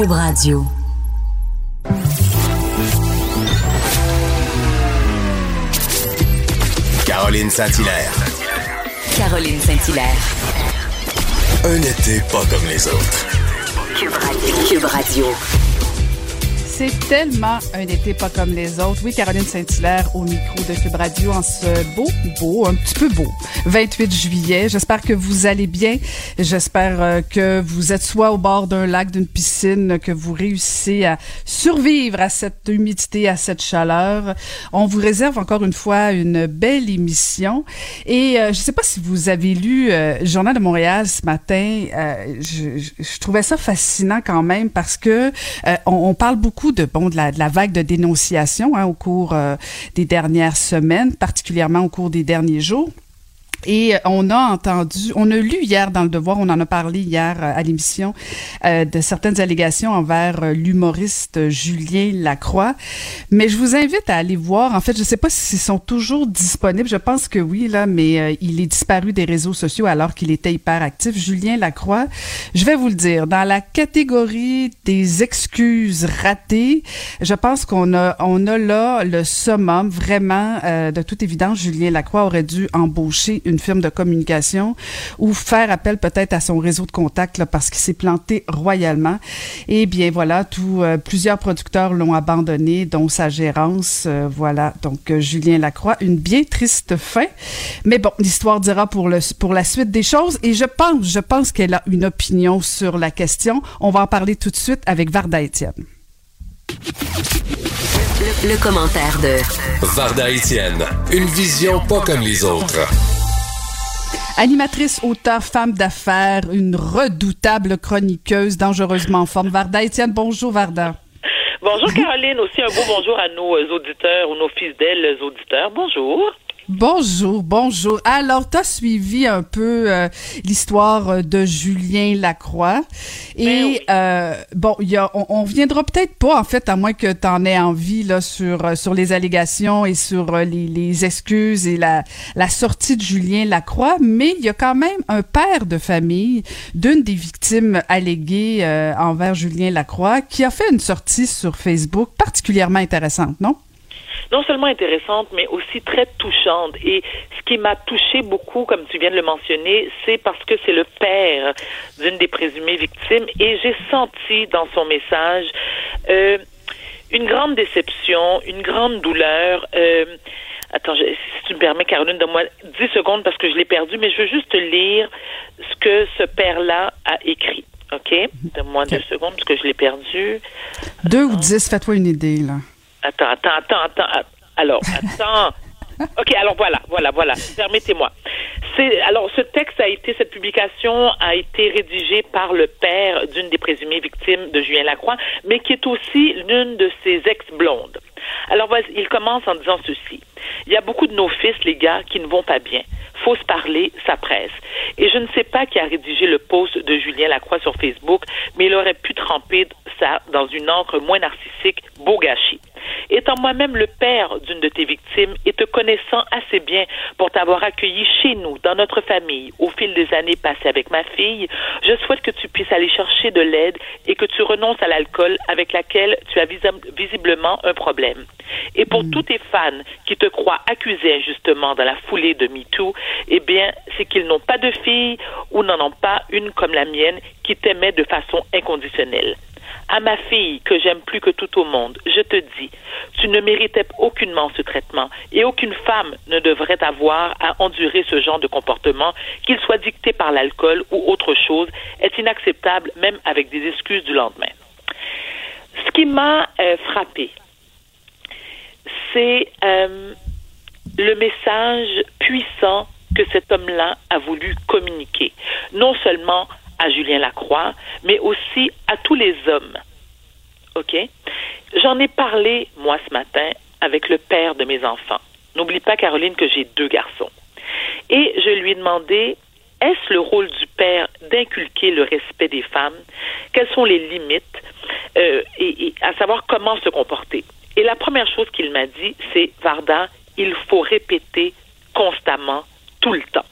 Cube Radio. Caroline Saint-Hilaire. Caroline Saint-Hilaire. Un été pas comme les autres. Cube Radio. Cube Radio. C'est tellement un été pas comme les autres. Oui, Caroline Saint-Hilaire au micro de Cube Radio en ce beau, beau, un petit peu beau, 28 juillet. J'espère que vous allez bien. J'espère euh, que vous êtes soit au bord d'un lac, d'une piscine, que vous réussissez à survivre à cette humidité, à cette chaleur. On vous réserve encore une fois une belle émission. Et euh, je sais pas si vous avez lu euh, Journal de Montréal ce matin. Je, trouvais ça fascinant quand même parce que on parle beaucoup de bon de la, vague de dénonciation hein, au cours euh, des dernières semaines, particulièrement au cours des derniers jours. Et on a entendu, on a lu hier dans le Devoir, on en a parlé hier euh, à l'émission, euh, de certaines allégations envers euh, l'humoriste Julien Lacroix. Mais je vous invite à aller voir. En fait, je ne sais pas s'ils sont toujours disponibles. Je pense que oui, là, mais euh, il est disparu des réseaux sociaux alors qu'il était hyper actif. Julien Lacroix, je vais vous le dire, dans la catégorie des excuses ratées, je pense qu'on a, on a là le summum. Vraiment, euh, de toute évidence, Julien Lacroix aurait dû embaucher une firme de communication ou faire appel peut-être à son réseau de contacts là, parce qu'il s'est planté royalement. Et bien voilà, tout, euh, plusieurs producteurs l'ont abandonné, dont sa gérance. euh, voilà, donc euh, Julien Lacroix, une bien triste fin. Mais bon, l'histoire dira pour, le, pour la suite des choses. Et je pense, je pense qu'elle a une opinion sur la question. On va en parler tout de suite avec Varda Étienne. Le, le commentaire de Varda Étienne, une vision pas comme les autres. Animatrice, auteur, femme d'affaires, une redoutable chroniqueuse, dangereusement en forme. Varda Étienne, bonjour Varda. Bonjour Caroline, aussi un beau bonjour à nos euh, auditeurs ou nos fidèles auditeurs. Bonjour. Bonjour, bonjour. Alors, tu as suivi un peu euh, l'histoire euh, de Julien Lacroix. Ben Et oui. euh, bon, il y a, on, on viendra peut-être pas, en fait, à moins que tu en aies envie, là, sur, sur les allégations et sur les, les excuses et la, la sortie de Julien Lacroix, mais il y a quand même un père de famille d'une des victimes alléguées euh, envers Julien Lacroix qui a fait une sortie sur Facebook particulièrement intéressante, non? Non seulement intéressante, mais aussi très touchante. Et ce qui m'a touché beaucoup, comme tu viens de le mentionner, c'est parce que c'est le père d'une des présumées victimes. Et j'ai senti dans son message euh, une grande déception, une grande douleur. Euh, Attends, je- si tu me permets, Caroline, donne-moi 10 secondes parce que je l'ai perdu, mais je veux juste te lire ce que ce père-là a écrit. OK? Donne-moi deux secondes parce que je l'ai perdu. Deux ou dix, fais-toi une idée, là. Attends, attends, attends, attends. Alors, attends. OK, alors voilà, voilà, voilà. Permettez-moi. C'est alors ce texte a été cette publication a été rédigée par le père d'une des présumées victimes de Julien Lacroix, mais qui est aussi l'une de ses ex-blondes. Alors il commence en disant ceci. Il y a beaucoup de nos fils, les gars, qui ne vont pas bien. Faut se parler, ça presse. Et je ne sais pas qui a rédigé le post de Julien Lacroix sur Facebook, mais il aurait pu tremper ça dans une encre moins narcissique, beau gâchis. Étant moi-même le père d'une de tes victimes et te connaissant assez bien pour t'avoir accueilli chez nous, dans notre famille, au fil des années passées avec ma fille, je souhaite que tu puisses aller chercher de l'aide et que tu renonces à l'alcool avec laquelle tu as visi- visiblement un problème. Et pour tous tes fans qui te croient accusé injustement dans la foulée de MeToo, eh bien, c'est qu'ils n'ont pas de fille ou n'en ont pas une comme la mienne qui t'aimait de façon inconditionnelle. À ma fille, que j'aime plus que tout au monde, je te dis, tu ne méritais aucunement ce traitement et aucune femme ne devrait avoir à endurer ce genre de comportement, qu'il soit dicté par l'alcool ou autre chose, est inacceptable même avec des excuses du lendemain. Ce qui m'a euh, frappé, c'est euh, le message puissant que cet homme-là a voulu communiquer, non seulement à Julien Lacroix, mais aussi à tous les hommes. OK? J'en ai parlé, moi, ce matin, avec le père de mes enfants. N'oublie pas, Caroline, que j'ai deux garçons. Et je lui ai demandé, est-ce le rôle du père d'inculquer le respect des femmes? Quelles sont les limites? Euh, et, et à savoir comment se comporter? Et la première chose qu'il m'a dit, c'est, Varda, il faut répéter constamment, tout le temps.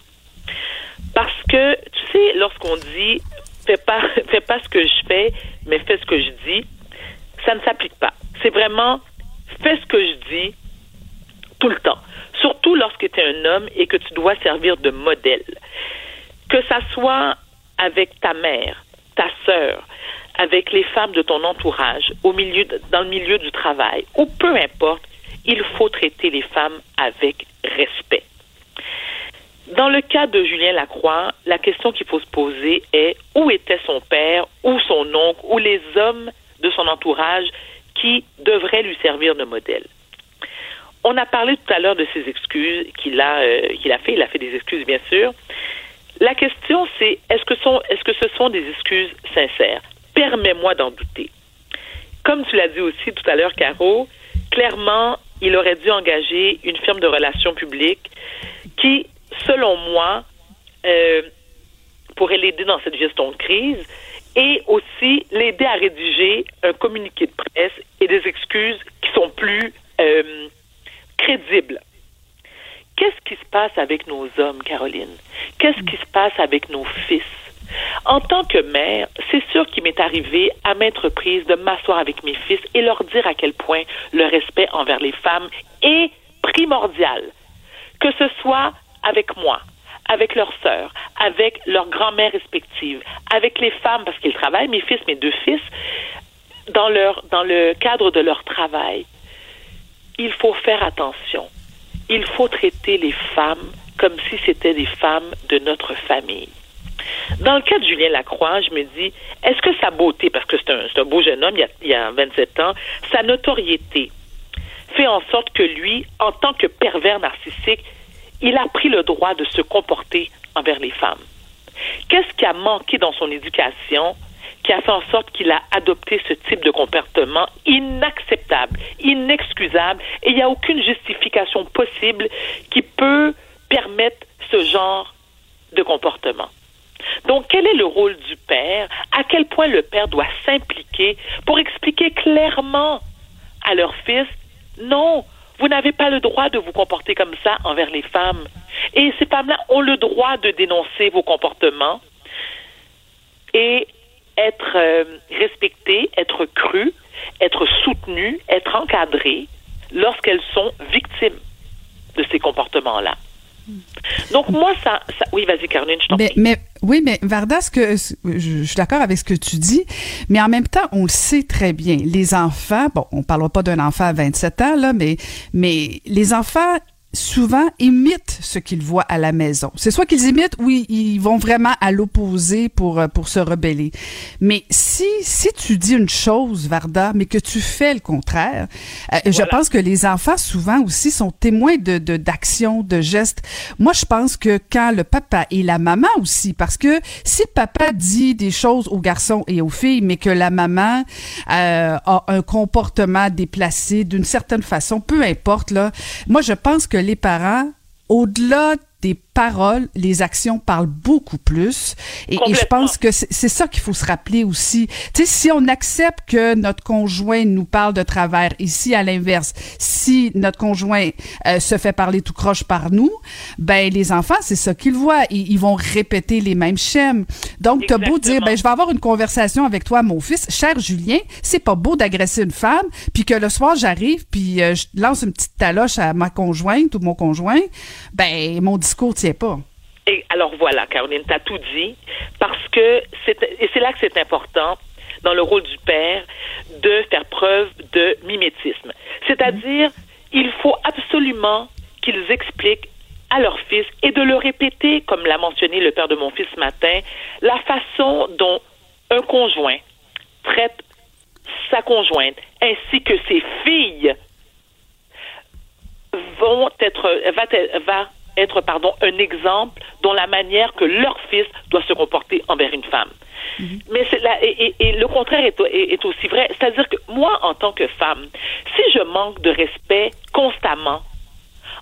Parce que, tu sais, lorsqu'on dit fais pas, fais pas ce que je fais, mais fais ce que je dis, ça ne s'applique pas. C'est vraiment fais ce que je dis tout le temps. Surtout lorsque tu es un homme et que tu dois servir de modèle. Que ça soit avec ta mère, ta sœur, avec les femmes de ton entourage, au milieu, dans le milieu du travail, ou peu importe, il faut traiter les femmes avec respect. Dans le cas de Julien Lacroix, la question qu'il faut se poser est où était son père, ou son oncle, ou les hommes de son entourage qui devraient lui servir de modèle? On a parlé tout à l'heure de ses excuses qu'il a, euh, qu'il a fait. Il a fait des excuses, bien sûr. La question, c'est est-ce que, sont, est-ce que ce sont des excuses sincères? Permets-moi d'en douter. Comme tu l'as dit aussi tout à l'heure, Caro, clairement, il aurait dû engager une firme de relations publiques qui, selon moi, euh, pourrait l'aider dans cette gestion de crise et aussi l'aider à rédiger un communiqué de presse et des excuses qui sont plus euh, crédibles. Qu'est-ce qui se passe avec nos hommes, Caroline? Qu'est-ce qui se passe avec nos fils? En tant que mère, c'est sûr qu'il m'est arrivé à maintes reprises de m'asseoir avec mes fils et leur dire à quel point le respect envers les femmes est primordial. Que ce soit avec moi, avec leurs sœurs, avec leurs grand-mères respectives, avec les femmes, parce qu'ils travaillent, mes fils, mes deux fils, dans, leur, dans le cadre de leur travail. Il faut faire attention. Il faut traiter les femmes comme si c'était des femmes de notre famille. Dans le cas de Julien Lacroix, je me dis, est-ce que sa beauté, parce que c'est un, beau jeune homme, il y, a, il y a 27 ans, sa notoriété fait en sorte que lui, en tant que pervers narcissique, il a pris le droit de se comporter envers les femmes. Qu'est-ce qui a manqué dans son éducation qui a fait en sorte qu'il a adopté ce type de comportement inacceptable, inexcusable, et il n'y a aucune justification possible qui peut permettre ce genre de comportement? Donc, quel est le rôle du père? À quel point le père doit s'impliquer pour expliquer clairement à leur fils, non, vous n'avez pas le droit de vous comporter comme ça envers les femmes. Et ces femmes-là ont le droit de dénoncer vos comportements et être euh, respectées, être crues, être soutenues, être encadrées lorsqu'elles sont victimes de ces comportements-là. Donc moi, ça, oui, vas-y, Caroline, je t'en prie. Mais, oui, mais Varda, ce que je, suis d'accord avec ce que tu dis, mais en même temps, on le sait très bien. Les enfants, bon, on parlera pas d'un enfant à 27 ans là, mais mais les enfants souvent imitent ce qu'ils voient à la maison. C'est soit qu'ils imitent ou ils vont vraiment à l'opposé pour euh, pour se rebeller. Mais si si tu dis une chose Varda mais que tu fais le contraire, euh, je pense que les enfants souvent aussi sont témoins de d'actions, de, gestes. Moi je pense que quand le papa et la maman aussi parce que si papa dit des choses aux garçons et aux filles mais que la maman euh, a un comportement déplacé d'une certaine façon, peu importe là, moi je pense que les parents, au-delà des paroles, les actions parlent beaucoup plus. Et, je pense que c'est ça qu'il faut se rappeler aussi. Tu sais, si on accepte que notre conjoint nous parle de travers, ici à l'inverse, si notre conjoint euh, se fait parler tout croche par nous, ben les enfants, c'est ça qu'ils voient. Ils, ils, vont répéter les mêmes schèmes. Donc, t'as beau dire, ben je vais avoir une conversation avec toi, mon fils, cher Julien, c'est pas beau d'agresser une femme, puis que le soir j'arrive, puis euh, je lance une petite taloche à ma conjointe ou mon conjoint, ben mon discours tient pas. Et alors voilà, Caroline, tu as tout dit, parce que c'est, c'est là que c'est important dans le rôle du père de faire preuve de mimétisme. C'est-à-dire, il faut absolument qu'ils expliquent à leur fils et de le répéter, comme l'a mentionné le père de mon fils ce matin, la façon dont un conjoint traite sa conjointe ainsi que ses filles vont être va, va être pardon, un exemple dans la manière que leur fils doit se comporter envers une femme. Mhm. Mais c'est là, et, le contraire est, est aussi vrai. C'est-à-dire que moi, en tant que femme, si je manque de respect constamment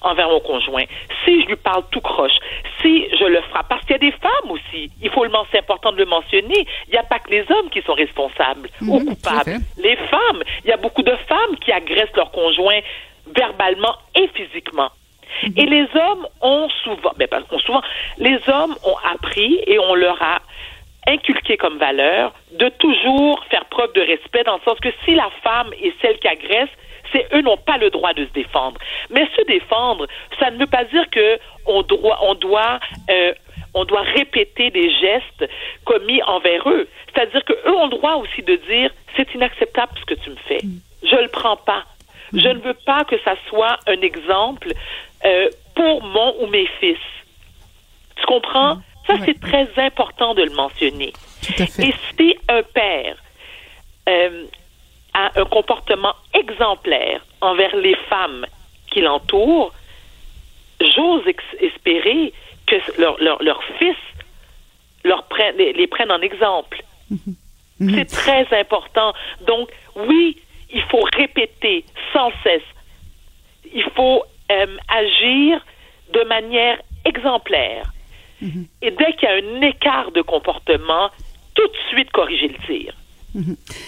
envers mon conjoint, si je lui parle tout croche, si je le frappe, parce qu'il y a des femmes aussi, il faut le c'est important de le mentionner, il n'y a pas que les hommes qui sont responsables ou mhm, coupables. Les femmes, il y a beaucoup de femmes qui agressent leur conjoint verbalement et physiquement. Et les hommes ont souvent, mais ben, pas souvent, les hommes ont appris et on leur a inculquer comme valeur de toujours faire preuve de respect dans le sens que si la femme est celle qui agresse, c'est eux n'ont pas le droit de se défendre. Mais se défendre, ça ne veut pas dire que on doit, on doit, euh, on doit répéter des gestes commis envers eux. C'est-à-dire que eux ont le droit aussi de dire c'est inacceptable ce que tu me fais. Je le prends pas. Je ne veux pas que ça soit un exemple euh, pour mon ou mes fils. Tu comprends? Ça, Ouais. c'est très important de le mentionner. Tout à fait. Et si un père euh, a un comportement exemplaire envers les femmes qui l'entourent, j'ose espérer que leur, leur, leur fils leur prenne, les, les prenne en exemple. C'est très important. Donc, oui, il faut répéter sans cesse. Il faut euh, agir de manière exemplaire. Et dès qu'il y a un écart de comportement, tout de suite corriger le tir.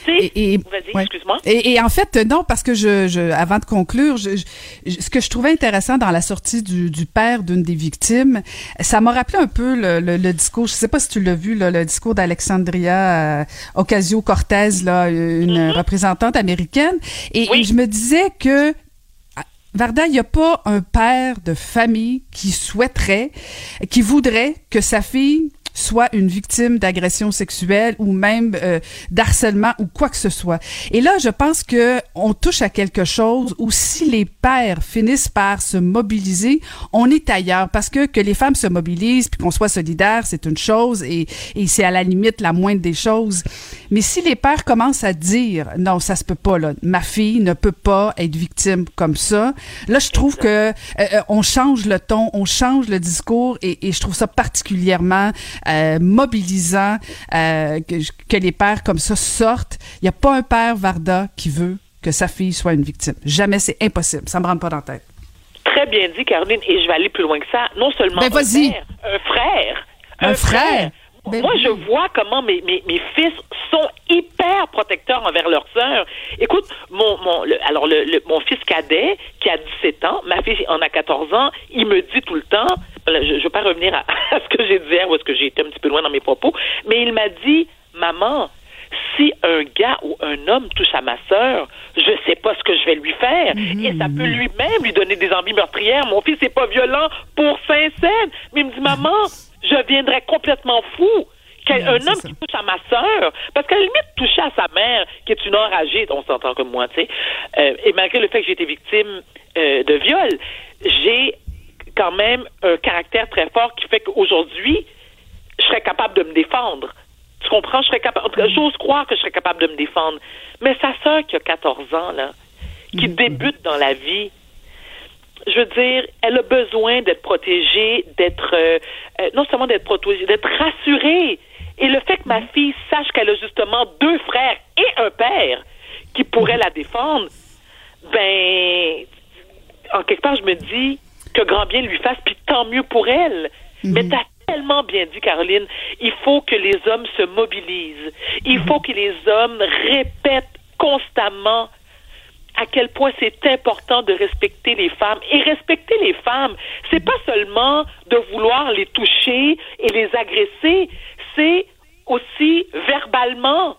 Sais, Et, et- ouais. excuse-moi. Et, et en fait, non, parce que je, je avant de conclure, je, je- ce que je trouvais intéressant dans la sortie du, du père d'une des victimes, ça m'a rappelé un peu le, le, le discours. Je sais pas si tu l'as vu, là, le discours d'Alexandria euh, Ocasio-Cortez, là, une représentante américaine. Et. Oui. je me disais que Varda, il n'y a pas un père de famille qui souhaiterait, qui voudrait que sa fille soit une victime d'agression sexuelle ou même euh, d'harcèlement ou quoi que ce soit. Et là, je pense que on touche à quelque chose où si les pères finissent par se mobiliser, on est ailleurs parce que que les femmes se mobilisent puis qu'on soit solidaires, c'est une chose et, et c'est à la limite la moindre des choses. Mais si les pères commencent à dire non, ça se peut pas là, ma fille ne peut pas être victime comme ça, là je trouve que euh, euh, on change le ton, on change le discours et, et je trouve ça particulièrement euh, mobilisant euh, que, que les pères comme ça sortent. Il n'y a pas un père Varda qui veut que sa fille soit une victime. Jamais, c'est impossible. Ça me rentre pas dans la tête. Très bien dit, Caroline, et je vais aller plus loin que ça. Non seulement Ben, un père, un frère. Un frère. Ben Moi, oui. je vois comment mes, mes, mes fils sont hyper protecteurs envers leurs sœurs. Écoute, mon, mon, le- alors le, le- mon fils cadet, qui a 17 ans, ma fille en a 14 ans, il me dit tout le temps, je ne veux pas revenir à, à ce que j'ai dit hier, ou est-ce que j'ai été un petit peu loin dans mes propos, mais il m'a dit, maman, si un gars ou un homme touche à ma sœur, je sais pas ce que je vais lui faire. Et ça peut lui-même lui donner des envies meurtrières. Mon fils n'est pas violent pour Saint-Saëns. Mais il me dit, maman, je viendrais complètement fou qu'un Ouais, c'est homme ça. qui touche à ma sœur, parce qu'à la limite, toucher à sa mère, qui est une enragée, on s'entend comme moi, tu sais, euh, et malgré le fait que j'ai été victime euh, de viol, j'ai quand même un caractère très fort qui fait qu'aujourd'hui, je serais capable de me défendre. Tu comprends? Je serais capable. cas, J'ose croire que je serais capable de me défendre. Mais sa sœur qui a 14 ans, là, qui débute dans la vie, je veux dire, elle a besoin d'être protégée, d'être euh, euh, non seulement d'être protégée, d'être rassurée. Et le fait que ma fille sache qu'elle a justement deux frères et un père qui pourraient la défendre, ben, en quelque part, je me dis que grand bien lui fasse, puis tant mieux pour elle. Mais t'as tellement bien dit, Caroline, il faut que les hommes se mobilisent. Il faut que les hommes répètent constamment à quel point c'est important de respecter les femmes. Et respecter les femmes, c'est pas seulement de vouloir les toucher et les agresser, c'est aussi verbalement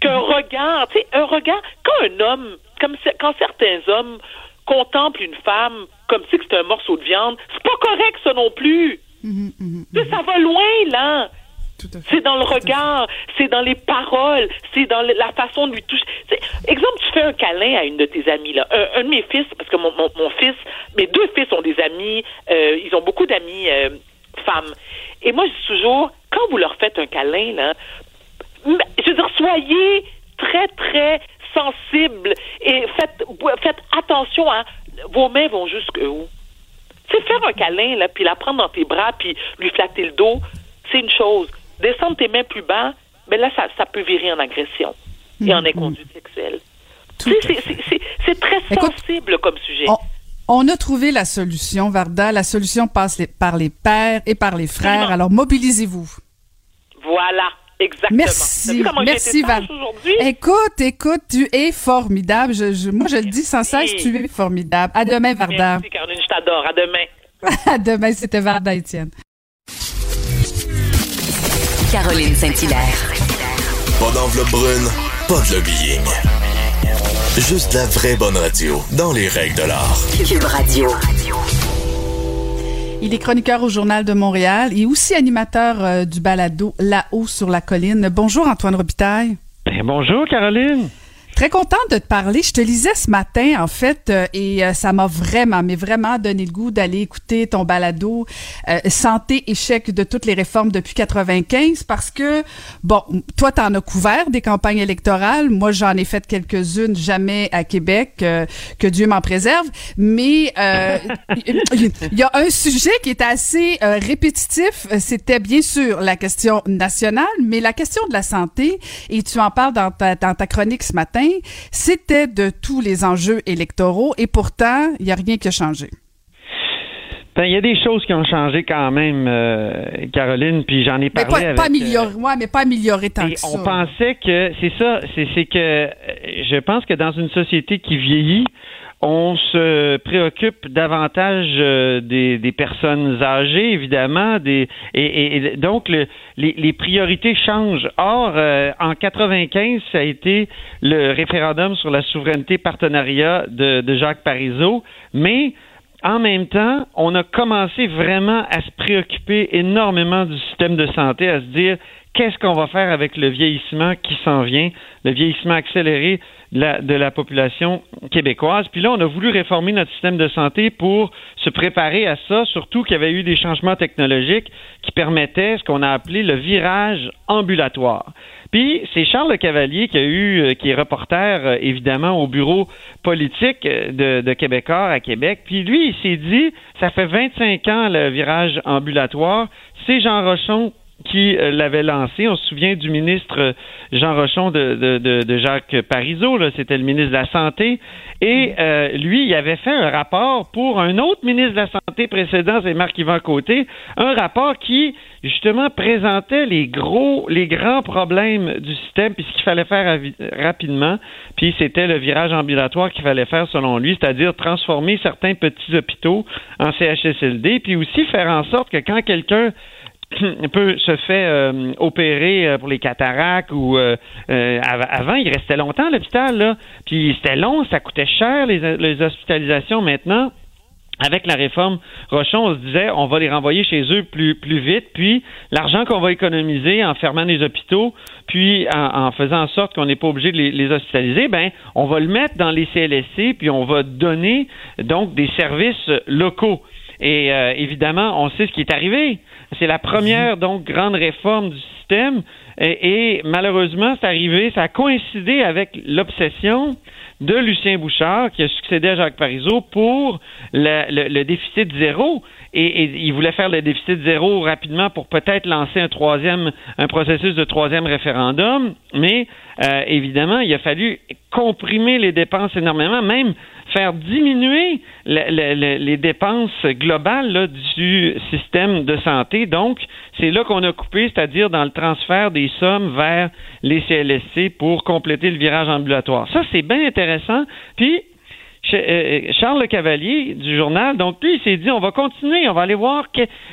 qu'un regard, tu sais, un regard, quand un homme, comme quand certains hommes contemplent une femme comme si c'était un morceau de viande, c'est pas correct ça non plus. Tu sais, Ça va loin, là. C'est dans le regard, c'est dans les paroles, c'est dans la façon de lui toucher. Exemple, tu fais un câlin à une de tes amies, là. Un, un de mes fils, parce que mon, mon, mon fils, mes deux fils ont des amis, euh, ils ont beaucoup d'amis euh, femmes. Et moi, je dis toujours, quand vous leur faites un câlin, là, je veux dire, soyez très, très sensibles et faites, faites attention à vos mains vont jusqu'où. Tu sais, faire un câlin, là, puis la prendre dans tes bras, puis lui flatter le dos, c'est une chose. Descendre tes mains plus bas, mais là, ça, ça peut virer en agression et en inconduite sexuelle. C'est- très Écoute, sensible comme sujet. On, on a trouvé la solution, Varda. La solution passe les- par les pères et par les frères. Alors, mobilisez-vous. Voilà, exactement. Merci, merci Val. Écoute, écoute, tu es formidable. Je, je- moi, je le dis sans cesse, tu es formidable. À demain, Varda. Merci, Caroline, je t'adore. À demain. À demain, c'était Varda Étienne. Caroline Saint-Hilaire. Pas d'enveloppe brune, pas de lobbying. Juste la vraie bonne radio, dans les règles de l'art. Cube Radio. Il est chroniqueur au Journal de Montréal et aussi animateur euh, du balado Là-haut sur la colline. Bonjour Antoine Robitaille. Ben, bonjour Caroline. Très contente de te parler. Je te lisais ce matin, en fait, euh, et euh, ça m'a vraiment, mais vraiment donné le goût d'aller écouter ton balado euh, Santé, échec de toutes les réformes depuis 95, parce que, bon, toi, t'en as couvert des campagnes électorales. Moi, j'en ai fait quelques-unes, jamais à Québec, que Dieu m'en préserve. Mais il y a un sujet qui est assez répétitif. C'était bien sûr la question nationale, mais la question de la santé, et tu en parles dans ta, dans ta chronique ce matin, c'était de tous les enjeux électoraux et pourtant, il n'y a rien qui a changé. Ben, il y a des choses qui ont changé quand même, euh, Caroline, puis j'en ai parlé mais pas, avec... Pas amélioré, ouais, mais pas amélioré tant que ça. On pensait que, c'est ça, c'est que je pense que dans une société qui vieillit, on se préoccupe davantage euh, des, personnes âgées, évidemment, des, et, donc le, les, priorités changent. Or, euh, en 95, ça a été le référendum sur la souveraineté partenariat de, de Jacques Parizeau, mais en même temps, on a commencé vraiment à se préoccuper énormément du système de santé, à se dire qu'est-ce qu'on va faire avec le vieillissement qui s'en vient, le vieillissement accéléré? De la, population québécoise. Puis là, on a voulu réformer notre système de santé pour se préparer à ça, surtout qu'il y avait eu des changements technologiques qui permettaient ce qu'on a appelé le virage ambulatoire. Puis c'est Charles Le Cavalier qui a eu, euh, qui est reporter euh, évidemment au bureau politique euh, de, de Québécois à Québec. Puis lui, il s'est dit, ça fait 25 ans le virage ambulatoire. C'est Jean Rochon qui l'avait lancé. On se souvient du ministre Jean Rochon de, de, de Jacques Parizeau, c'était le ministre de la Santé, et euh, lui, il avait fait un rapport pour un autre ministre de la Santé précédent, c'est Marc-Yvan Côté, un rapport qui, justement, présentait les gros, les grands problèmes du système, puis ce qu'il fallait faire rapidement, puis c'était le virage ambulatoire qu'il fallait faire selon lui, c'est-à-dire transformer certains petits hôpitaux en CHSLD, puis aussi faire en sorte que quand quelqu'un peut se fait euh, opérer euh, pour les cataractes ou euh, avant il restait longtemps à l'hôpital là puis c'était long ça coûtait cher les, les hospitalisations maintenant avec la réforme Rochon, on se disait on va les renvoyer chez eux plus plus vite, puis l'argent qu'on va économiser en fermant les hôpitaux, puis en, en faisant en sorte qu'on n'est pas obligé de les, les, hospitaliser, ben on va le mettre dans les CLSC, puis on va donner donc des services locaux. Et euh, évidemment, on sait ce qui est arrivé. C'est la première donc grande réforme du système et, et malheureusement, c'est arrivé, ça a coïncidé avec l'obsession de Lucien Bouchard qui a succédé à Jacques Parizeau pour le, le, le déficit zéro. Et, et, il voulait faire le déficit zéro rapidement pour peut-être lancer un troisième, un processus de troisième référendum. Mais euh, évidemment, il a fallu comprimer les dépenses énormément, même faire diminuer le, le, les dépenses globales du système de santé. Donc, c'est là qu'on a coupé, c'est-à-dire dans le transfert des sommes vers les CLSC pour compléter le virage ambulatoire. Ça, c'est bien intéressant. Puis, Charles Le Cavalier du journal, donc lui, il s'est dit, on va continuer, on va aller voir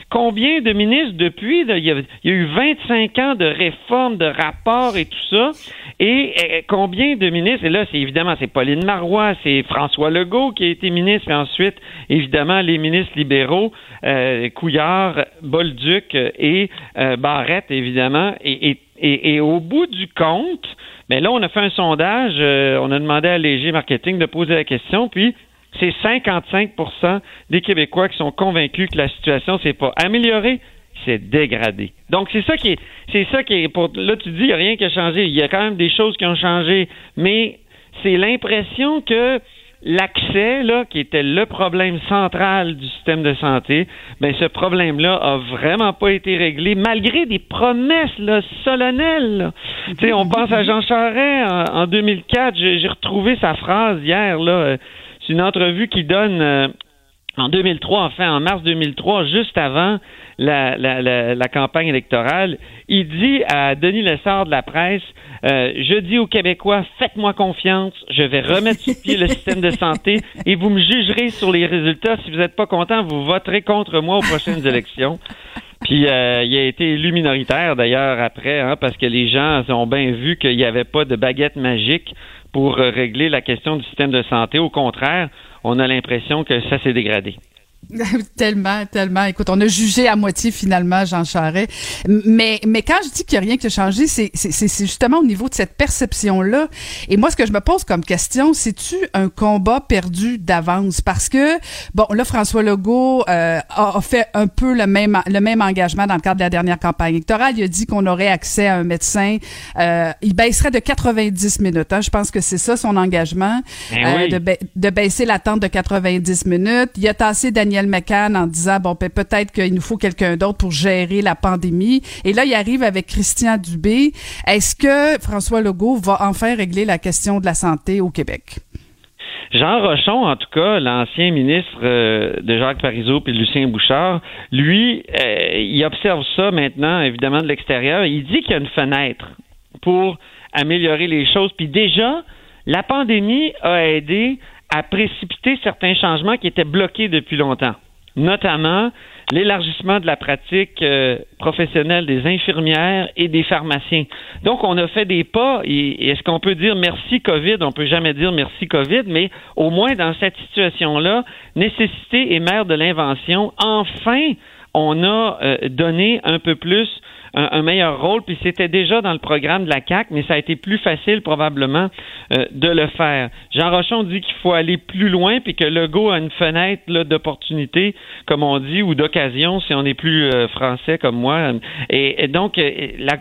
combien de ministres depuis, il, y a, eu 25 ans de réformes, de rapports et tout ça, et, et combien de ministres, et là, c'est évidemment, c'est Pauline Marois, c'est François Legault qui a été ministre, et ensuite, évidemment, les ministres libéraux, euh, Couillard, Bolduc et euh, Barrette, évidemment, et, et, au bout du compte, mais là, on a fait un sondage, euh, on a demandé à Léger Marketing de poser la question, puis c'est 55% des Québécois qui sont convaincus que la situation s'est pas améliorée, c'est dégradé. Donc c'est ça qui est, c'est ça qui est. Pour, là, tu dis il n'y a rien qui a changé. Il y a quand même des choses qui ont changé, mais c'est l'impression que l'accès, là, qui était le problème central du système de santé, ben ce problème-là a vraiment pas été réglé, malgré des promesses solennelles. Là. Tu sais, on pense à Jean Charest en, en 2004. J'ai retrouvé sa phrase hier. là. C'est une entrevue qu'il donne euh, en 2003, enfin en mars 2003, juste avant la, campagne électorale, il dit à Denis Lessard de la presse euh, Je dis aux Québécois, faites-moi confiance, je vais remettre sur pied le système de santé et vous me jugerez sur les résultats. Si vous n'êtes pas content, vous voterez contre moi aux prochaines élections. Puis il a été élu minoritaire d'ailleurs après, hein, parce que les gens ont bien vu qu'il n'y avait pas de baguette magique pour régler la question du système de santé. Au contraire, on a l'impression que ça s'est dégradé. tellement, tellement. Écoute, on a jugé à moitié finalement Jean Charest. Mais, mais quand je dis qu'il n'y a rien qui a changé, c'est, justement au niveau de cette perception-là. Et moi, ce que je me pose comme question, c'est-tu un combat perdu d'avance? Parce que, bon, là, François Legault euh, a, fait un peu le même, le même engagement dans le cadre de la dernière campagne électorale. Il a dit qu'on aurait accès à un médecin. Euh, il baisserait de 90 minutes. Hein. Je pense que c'est ça son engagement, ben euh, de, de baisser l'attente de 90 minutes. Il a tassé Daniel McCann en disant bon ben, peut-être qu'il nous faut quelqu'un d'autre pour gérer la pandémie. Et là, il arrive avec Christian Dubé. Est-ce que François Legault va enfin régler la question de la santé au Québec? Jean Rochon, en tout cas, l'ancien ministre euh, de Jacques Parizeau et Lucien Bouchard, lui, euh, il observe ça maintenant, évidemment, de l'extérieur. Il dit qu'il y a une fenêtre pour améliorer les choses. Puis déjà, la pandémie a aidé à précipiter certains changements qui étaient bloqués depuis longtemps, notamment l'élargissement de la pratique euh, professionnelle des infirmières et des pharmaciens. Donc, on a fait des pas, et, est-ce qu'on peut dire merci COVID? On peut jamais dire merci COVID, mais au moins dans cette situation-là, nécessité et mère de l'invention, enfin, on a euh, donné un peu plus un, meilleur rôle, puis c'était déjà dans le programme de la CAC, mais ça a été plus facile probablement euh, de le faire. Jean Rochon dit qu'il faut aller plus loin, puis que Legault a une fenêtre d'opportunité, comme on dit, ou d'occasion, si on est plus euh, français comme moi. Et, donc, euh,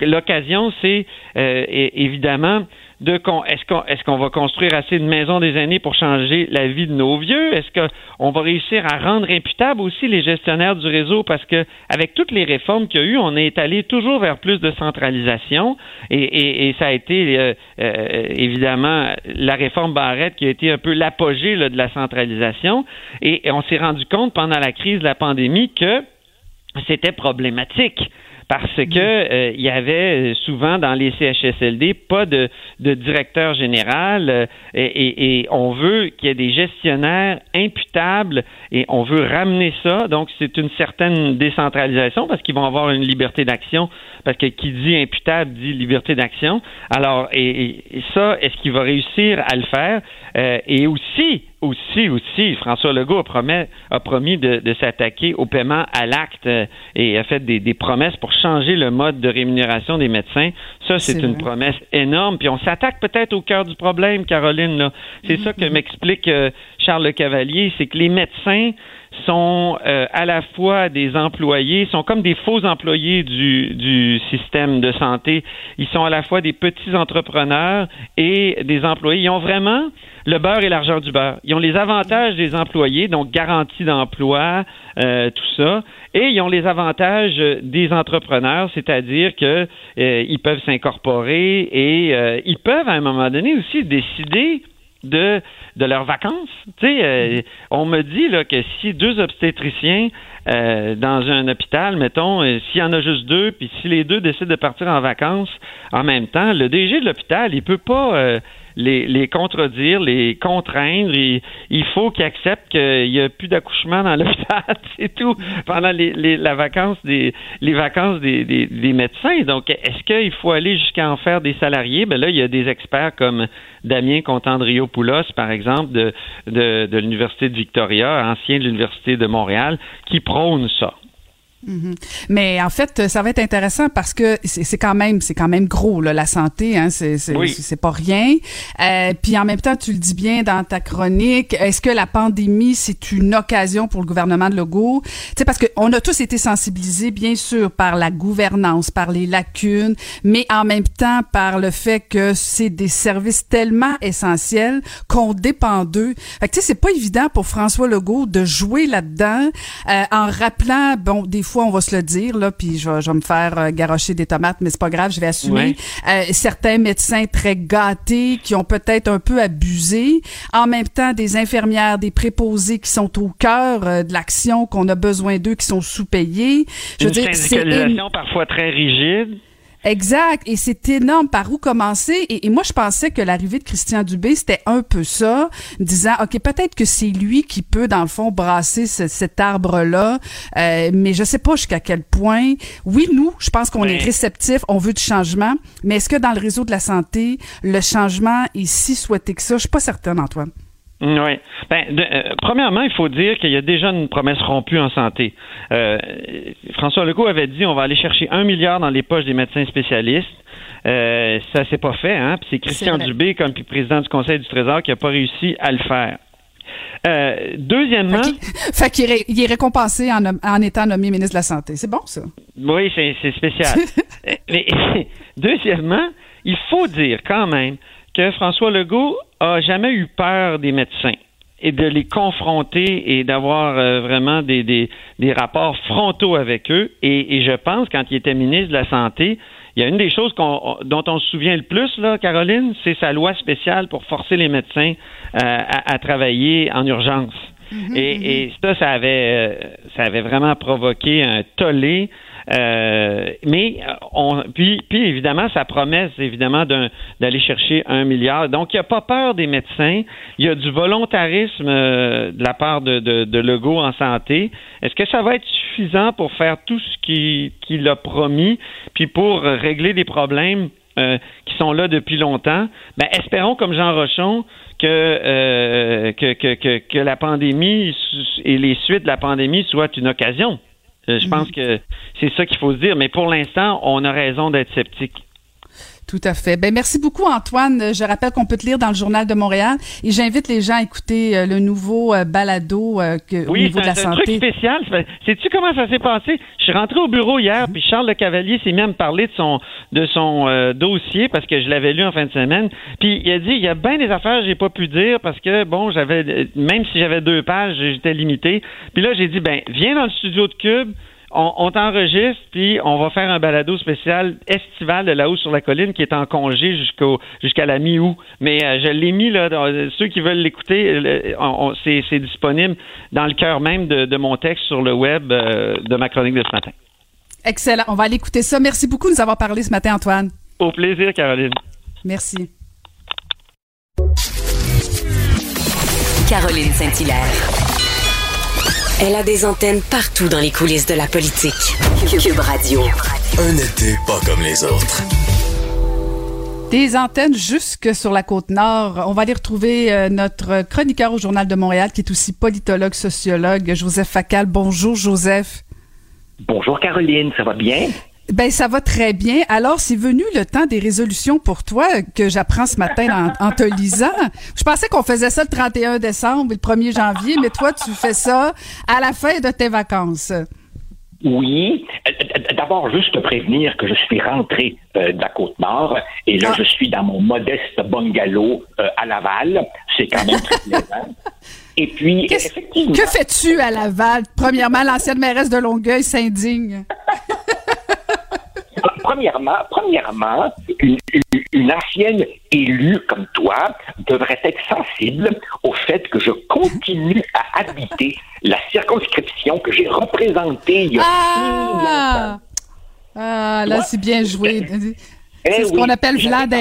l'occasion, c'est évidemment de est-ce qu'on est-ce qu'on va construire assez de maisons des années pour changer la vie de nos vieux? Est-ce qu'on va réussir à rendre imputables aussi les gestionnaires du réseau? Parce que avec toutes les réformes qu'il y a eu, on est allé toujours vers plus de centralisation. Et, ça a été euh, euh, évidemment la réforme Barrette qui a été un peu l'apogée de la centralisation. Et on s'est rendu compte pendant la crise de la pandémie que c'était problématique parce que euh, il y avait souvent dans les CHSLD pas de, de directeur général euh, et, et, on veut qu'il y ait des gestionnaires imputables et on veut ramener ça. Donc c'est une certaine décentralisation parce qu'ils vont avoir une liberté d'action parce que qui dit imputable dit liberté d'action. Alors et, ça est-ce qu'il va réussir à le faire? Euh, et aussi aussi, aussi, François Legault a, promis, a promis de, s'attaquer au paiement à l'acte euh, et a fait des, promesses pour changer le mode de rémunération des médecins. Ça, c'est une promesse énorme. Puis on s'attaque peut-être au cœur du problème, Caroline. C'est ça que mm-hmm. m'explique euh, Charles Le Cavalier, c'est que les médecins sont euh, à la fois des employés, sont comme des faux employés du, du système de santé. Ils sont à la fois des petits entrepreneurs et des employés. Ils ont vraiment le beurre et l'argent du beurre. Ils ont les avantages des employés, donc garantie d'emploi, euh, tout ça, et ils ont les avantages des entrepreneurs, c'est-à-dire que euh, ils peuvent s'incorporer et euh, ils peuvent à un moment donné aussi décider de, leurs vacances. Sais, on me dit là, que si deux obstétriciens dans un hôpital, mettons, s'il y en a juste deux, puis si les deux décident de partir en vacances en même temps, le DG de l'hôpital, il peut pas les, contredire, les contraindre. Il faut qu'ils acceptent qu'il n'y a plus d'accouchement dans l'hôpital, c'est tout, pendant les, les, la vacance des, les vacances des, des, médecins. Donc, est-ce qu'il faut aller jusqu'à en faire des salariés? Ben là, il y a des experts comme Damien Contandrio-Poulos, par exemple, de, de, de l'Université de Victoria, ancien de l'Université de Montréal, qui prônent ça. Mhm. Mais en fait, ça va être intéressant parce que c'est quand même c'est quand même gros là, la santé, hein, c'est c'est pas rien. Euh, puis en même temps, tu le dis bien dans ta chronique, est-ce que la pandémie c'est une occasion pour le gouvernement de Legault? Tu sais parce que on a tous été sensibilisés bien sûr par la gouvernance, par les lacunes, mais en même temps par le fait que c'est des services tellement essentiels qu'on dépend d'eux. Fait que tu sais c'est pas évident pour François Legault de jouer là-dedans euh, en rappelant bon des fois on va se le dire, là, puis je, vais me faire euh, garocher des tomates, mais c'est pas grave, je vais assumer. Euh, certains médecins très gâtés qui ont peut-être un peu abusé. En même temps, des infirmières, des préposés qui sont au cœur euh, de l'action, qu'on a besoin d'eux, qui sont sous-payés. Je veux dire, c'est parfois très rigide. Exact. Et c'est énorme par où commencer. Et, moi, je pensais que l'arrivée de Christian Dubé, c'était un peu ça, disant, OK, peut-être que c'est lui qui peut, dans le fond, brasser cet arbre-là. Euh, mais je sais pas jusqu'à quel point. Oui, nous, je pense qu'on est réceptif, on veut du changement. Mais est-ce que dans le réseau de la santé, le changement est si souhaité que ça? Je suis pas certaine, Antoine. Oui. Ben, euh, premièrement, il faut dire qu'il y a déjà une promesse rompue en santé. Euh, François Legault avait dit on va aller chercher un milliard dans les poches des médecins spécialistes. Euh, ça s'est pas fait, hein. c'est Christian Dubé, comme président du Conseil du Trésor, qui n'a pas réussi à le faire. Euh, deuxièmement. Fait qu'il est récompensé en, en, étant nommé ministre de la Santé. C'est bon, ça? Oui, c'est spécial. Mais, deuxièmement, il faut dire quand même que François Legault a jamais eu peur des médecins et de les confronter et d'avoir euh, vraiment des, des, des, rapports frontaux avec eux. Et, et, je pense, quand il était ministre de la Santé, il y a une des choses dont on se souvient le plus, là, Caroline, c'est sa loi spéciale pour forcer les médecins euh, à, à, travailler en urgence. Et, mm-hmm. et, ça, ça avait, euh, ça avait vraiment provoqué un tollé. Euh, mais euh, on, puis, puis évidemment, sa promesse, évidemment, d'aller chercher un milliard. Donc, il n'y a pas peur des médecins. Il y a du volontarisme euh, de la part de, de, Legault en santé. Est-ce que ça va être suffisant pour faire tout ce qu'il a promis, puis pour régler des problèmes qui sont là depuis longtemps? Ben, espérons, comme Jean Rochon, que, que, la pandémie et les suites de la pandémie soient une occasion. Euh, je pense mhm. que c'est ça qu'il faut se dire. Mais pour l'instant, on a raison d'être sceptique. Tout à fait. Ben merci beaucoup Antoine. Je rappelle qu'on peut te lire dans le journal de Montréal et j'invite les gens à écouter euh, le nouveau euh, balado que, au niveau de la santé. Oui, c'est un truc spécial. Sais-tu comment ça s'est passé? Je suis rentré au bureau hier, puis Charles Le Cavalier s'est mis à me parler de son de son dossier parce que je l'avais lu en fin de semaine. Puis il a dit il y a bien des affaires que j'ai pas pu dire parce que bon, j'avais même si j'avais deux pages, j'étais limité. Puis là j'ai dit ben viens dans le studio de Cube on, t'enregistre, puis on va faire un balado spécial estival de là-haut sur la colline qui est en congé jusqu'au jusqu'à la mi-août. Mais euh, je l'ai mis là, ceux qui veulent l'écouter, c'est disponible dans le cœur même de, mon texte sur le web euh, de ma chronique de ce matin. Excellent. On va aller écouter ça. Merci beaucoup de nous avoir parlé ce matin, Antoine. Au plaisir, Caroline. Merci. Caroline Saint-Hilaire. Elle a des antennes partout dans les coulisses de la politique. Cube Radio. Un été pas comme les autres. Des antennes jusque sur la côte nord. On va aller retrouver euh, notre chroniqueur au Journal de Montréal, qui est aussi politologue, sociologue, Joseph Facal. Bonjour, Joseph. Bonjour, Caroline. Ça va bien? Ben ça va très bien. Alors c'est venu le temps des résolutions pour toi que j'apprends ce matin en, te lisant. Je pensais qu'on faisait ça le 31 décembre et le 1er janvier, mais toi tu fais ça à la fin de tes vacances. Oui. D'abord, juste te prévenir que je suis rentré euh, de la Côte-Nord et là, ah. je suis dans mon modeste bungalow euh, à Laval. C'est quand même très plaisant. Et puis, effectivement... Que fais-tu à Laval? Premièrement, l'ancienne mairesse de Longueuil s'indigne. premièrement, premièrement une, ancienne élue comme toi devrait être sensible au fait que je continue à habiter la circonscription que j'ai représentée il y a ah! Ah, là, c'est bien joué. Eh c'est ce qu'on appelle Vlad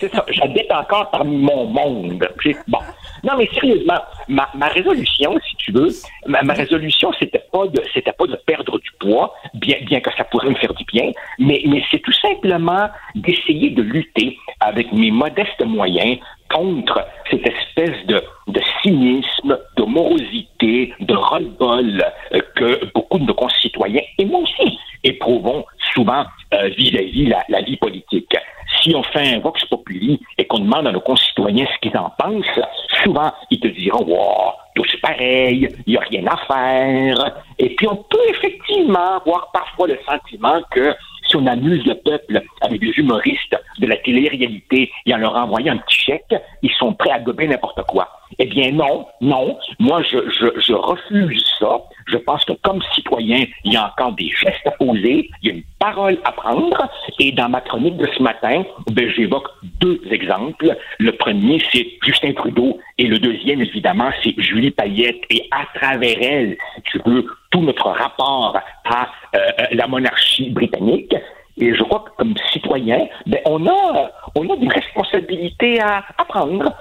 C'est ça. J'habite encore parmi mon monde. Bon. Non, mais sérieusement, ma, ma résolution, si tu veux, ma, résolution, c'était pas de, c'était pas de perdre du poids, bien, bien que ça pourrait me faire du bien, mais, mais c'est tout simplement d'essayer de lutter avec mes modestes moyens contre cette espèce de, de cynisme, de morosité, de ras-le-bol euh, que beaucoup de nos concitoyens, et moi aussi, éprouvons souvent euh, vis-à-vis la, la vie politique si on fait un vox populi et qu'on demande à nos concitoyens ce qu'ils en pensent, souvent ils te diront Wow, tout c'est pareil, il n'y a rien à faire. Et puis on peut effectivement avoir parfois le sentiment que si on amuse le peuple avec des humoristes de la télé-réalité et en leur envoyant un petit chèque, ils sont prêts à gober n'importe quoi. Eh bien non, non. Moi, je, je, refuse ça. Je pense que comme citoyen, il y a encore des gestes à poser, il y a une parole à prendre. Et dans ma chronique de ce matin, ben, j'évoque deux exemples. Le premier, c'est Justin Trudeau. Et le deuxième, évidemment, c'est Julie Payette. Et à travers elle, si tu veux, tout notre rapport à euh, la monarchie britannique. Et je crois que comme citoyen, ben, on a, on a des responsabilités à, prendre.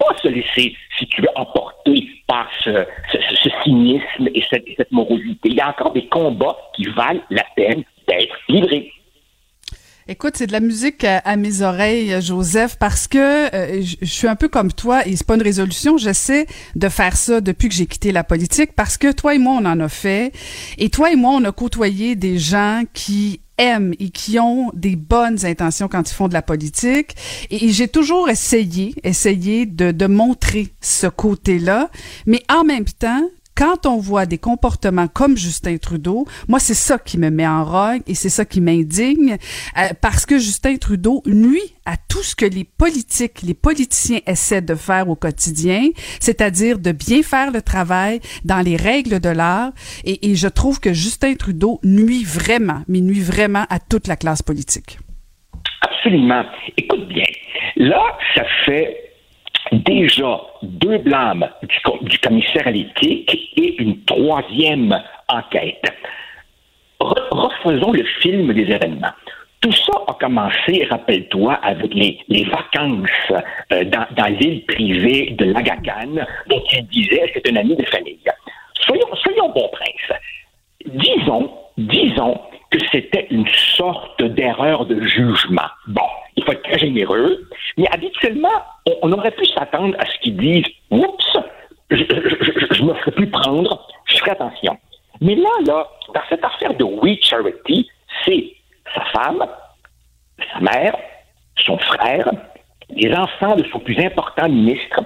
Pas se laisser, si tu veux, emporter par ce, cynisme et cette, et cette morosité. Il y a encore des combats qui valent la peine d'être livrés. Écoute, c'est de la musique à, mes oreilles, Joseph, parce que euh, je, suis un peu comme toi et c'est pas une résolution. J'essaie de faire ça depuis que j'ai quitté la politique parce que toi et moi, on en a fait. Et toi et moi, on a côtoyé des gens qui aiment et qui ont des bonnes intentions quand ils font de la politique. Et, j'ai toujours essayé, essayé de, de montrer ce côté-là. Mais en même temps, quand on voit des comportements comme Justin Trudeau, moi, c'est ça qui me met en rogne et c'est ça qui m'indigne euh, parce que Justin Trudeau nuit à tout ce que les politiques, les politiciens essaient de faire au quotidien, c'est-à-dire de bien faire le travail dans les règles de l'art. Et, et je trouve que Justin Trudeau nuit vraiment, mais nuit vraiment à toute la classe politique. Absolument. Écoute bien, là, ça fait déjà deux blâmes du, commissaire à l'éthique et une troisième enquête. refaisons le film des événements. Tout ça a commencé, rappelle-toi, avec les, vacances euh, dans, l'île privée de Lagacan, dont il disait c'est un ami de famille. Soyons, soyons bons princes. Disons, disons que c'était une sorte d'erreur de jugement. Bon, il faut être très généreux, mais habituellement, on, aurait pu s'attendre à ce qu'ils disent Oups, je, ne me ferai plus prendre, je ferai attention. Mais là, là, dans cette affaire de We Charity, c'est sa femme, sa mère, son frère, les enfants de son plus important ministre,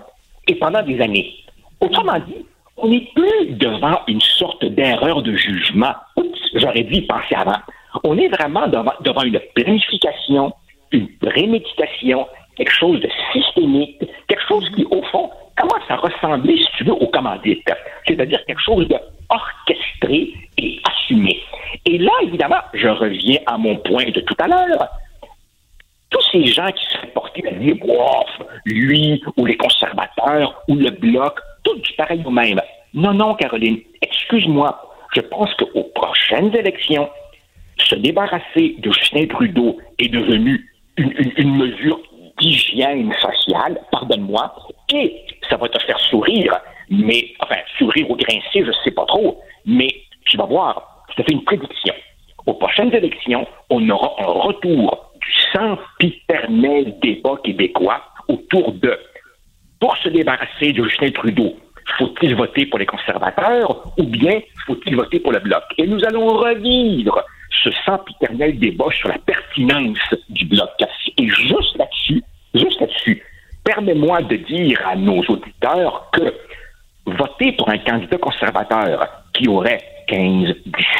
et pendant des années. Autrement dit, on n'est plus devant une sorte d'erreur de jugement. J'aurais dû y penser avant. On est vraiment devant, une planification, une préméditation, quelque chose de systémique, quelque chose qui, au fond, commence à ressembler, si tu veux, au commandite. C'est-à-dire quelque chose de orchestré et assumé. Et là, évidemment, je reviens à mon point de tout à l'heure. Tous ces gens qui seraient portés à dire, lui, ou les conservateurs, ou le bloc, tout du pareil au même. Non, non, Caroline, excuse-moi. Je pense qu'aux prochaines élections, se débarrasser de Justin Trudeau est devenu une, mesure d'hygiène sociale, pardonne-moi, et ça va te faire sourire, mais, enfin, sourire ou grincer, je sais pas trop, mais tu vas voir, je te fais une prédiction. Aux prochaines élections, on aura un retour du sempiternel débat québécois autour de pour se débarrasser de Justin Trudeau, faut-il voter pour les conservateurs ou bien faut-il voter pour le bloc? Et nous allons revivre ce sempiternel débat sur la pertinence du bloc. Et juste là-dessus, juste là-dessus, permets-moi de dire à nos auditeurs que voter pour un candidat conservateur qui aurait 15,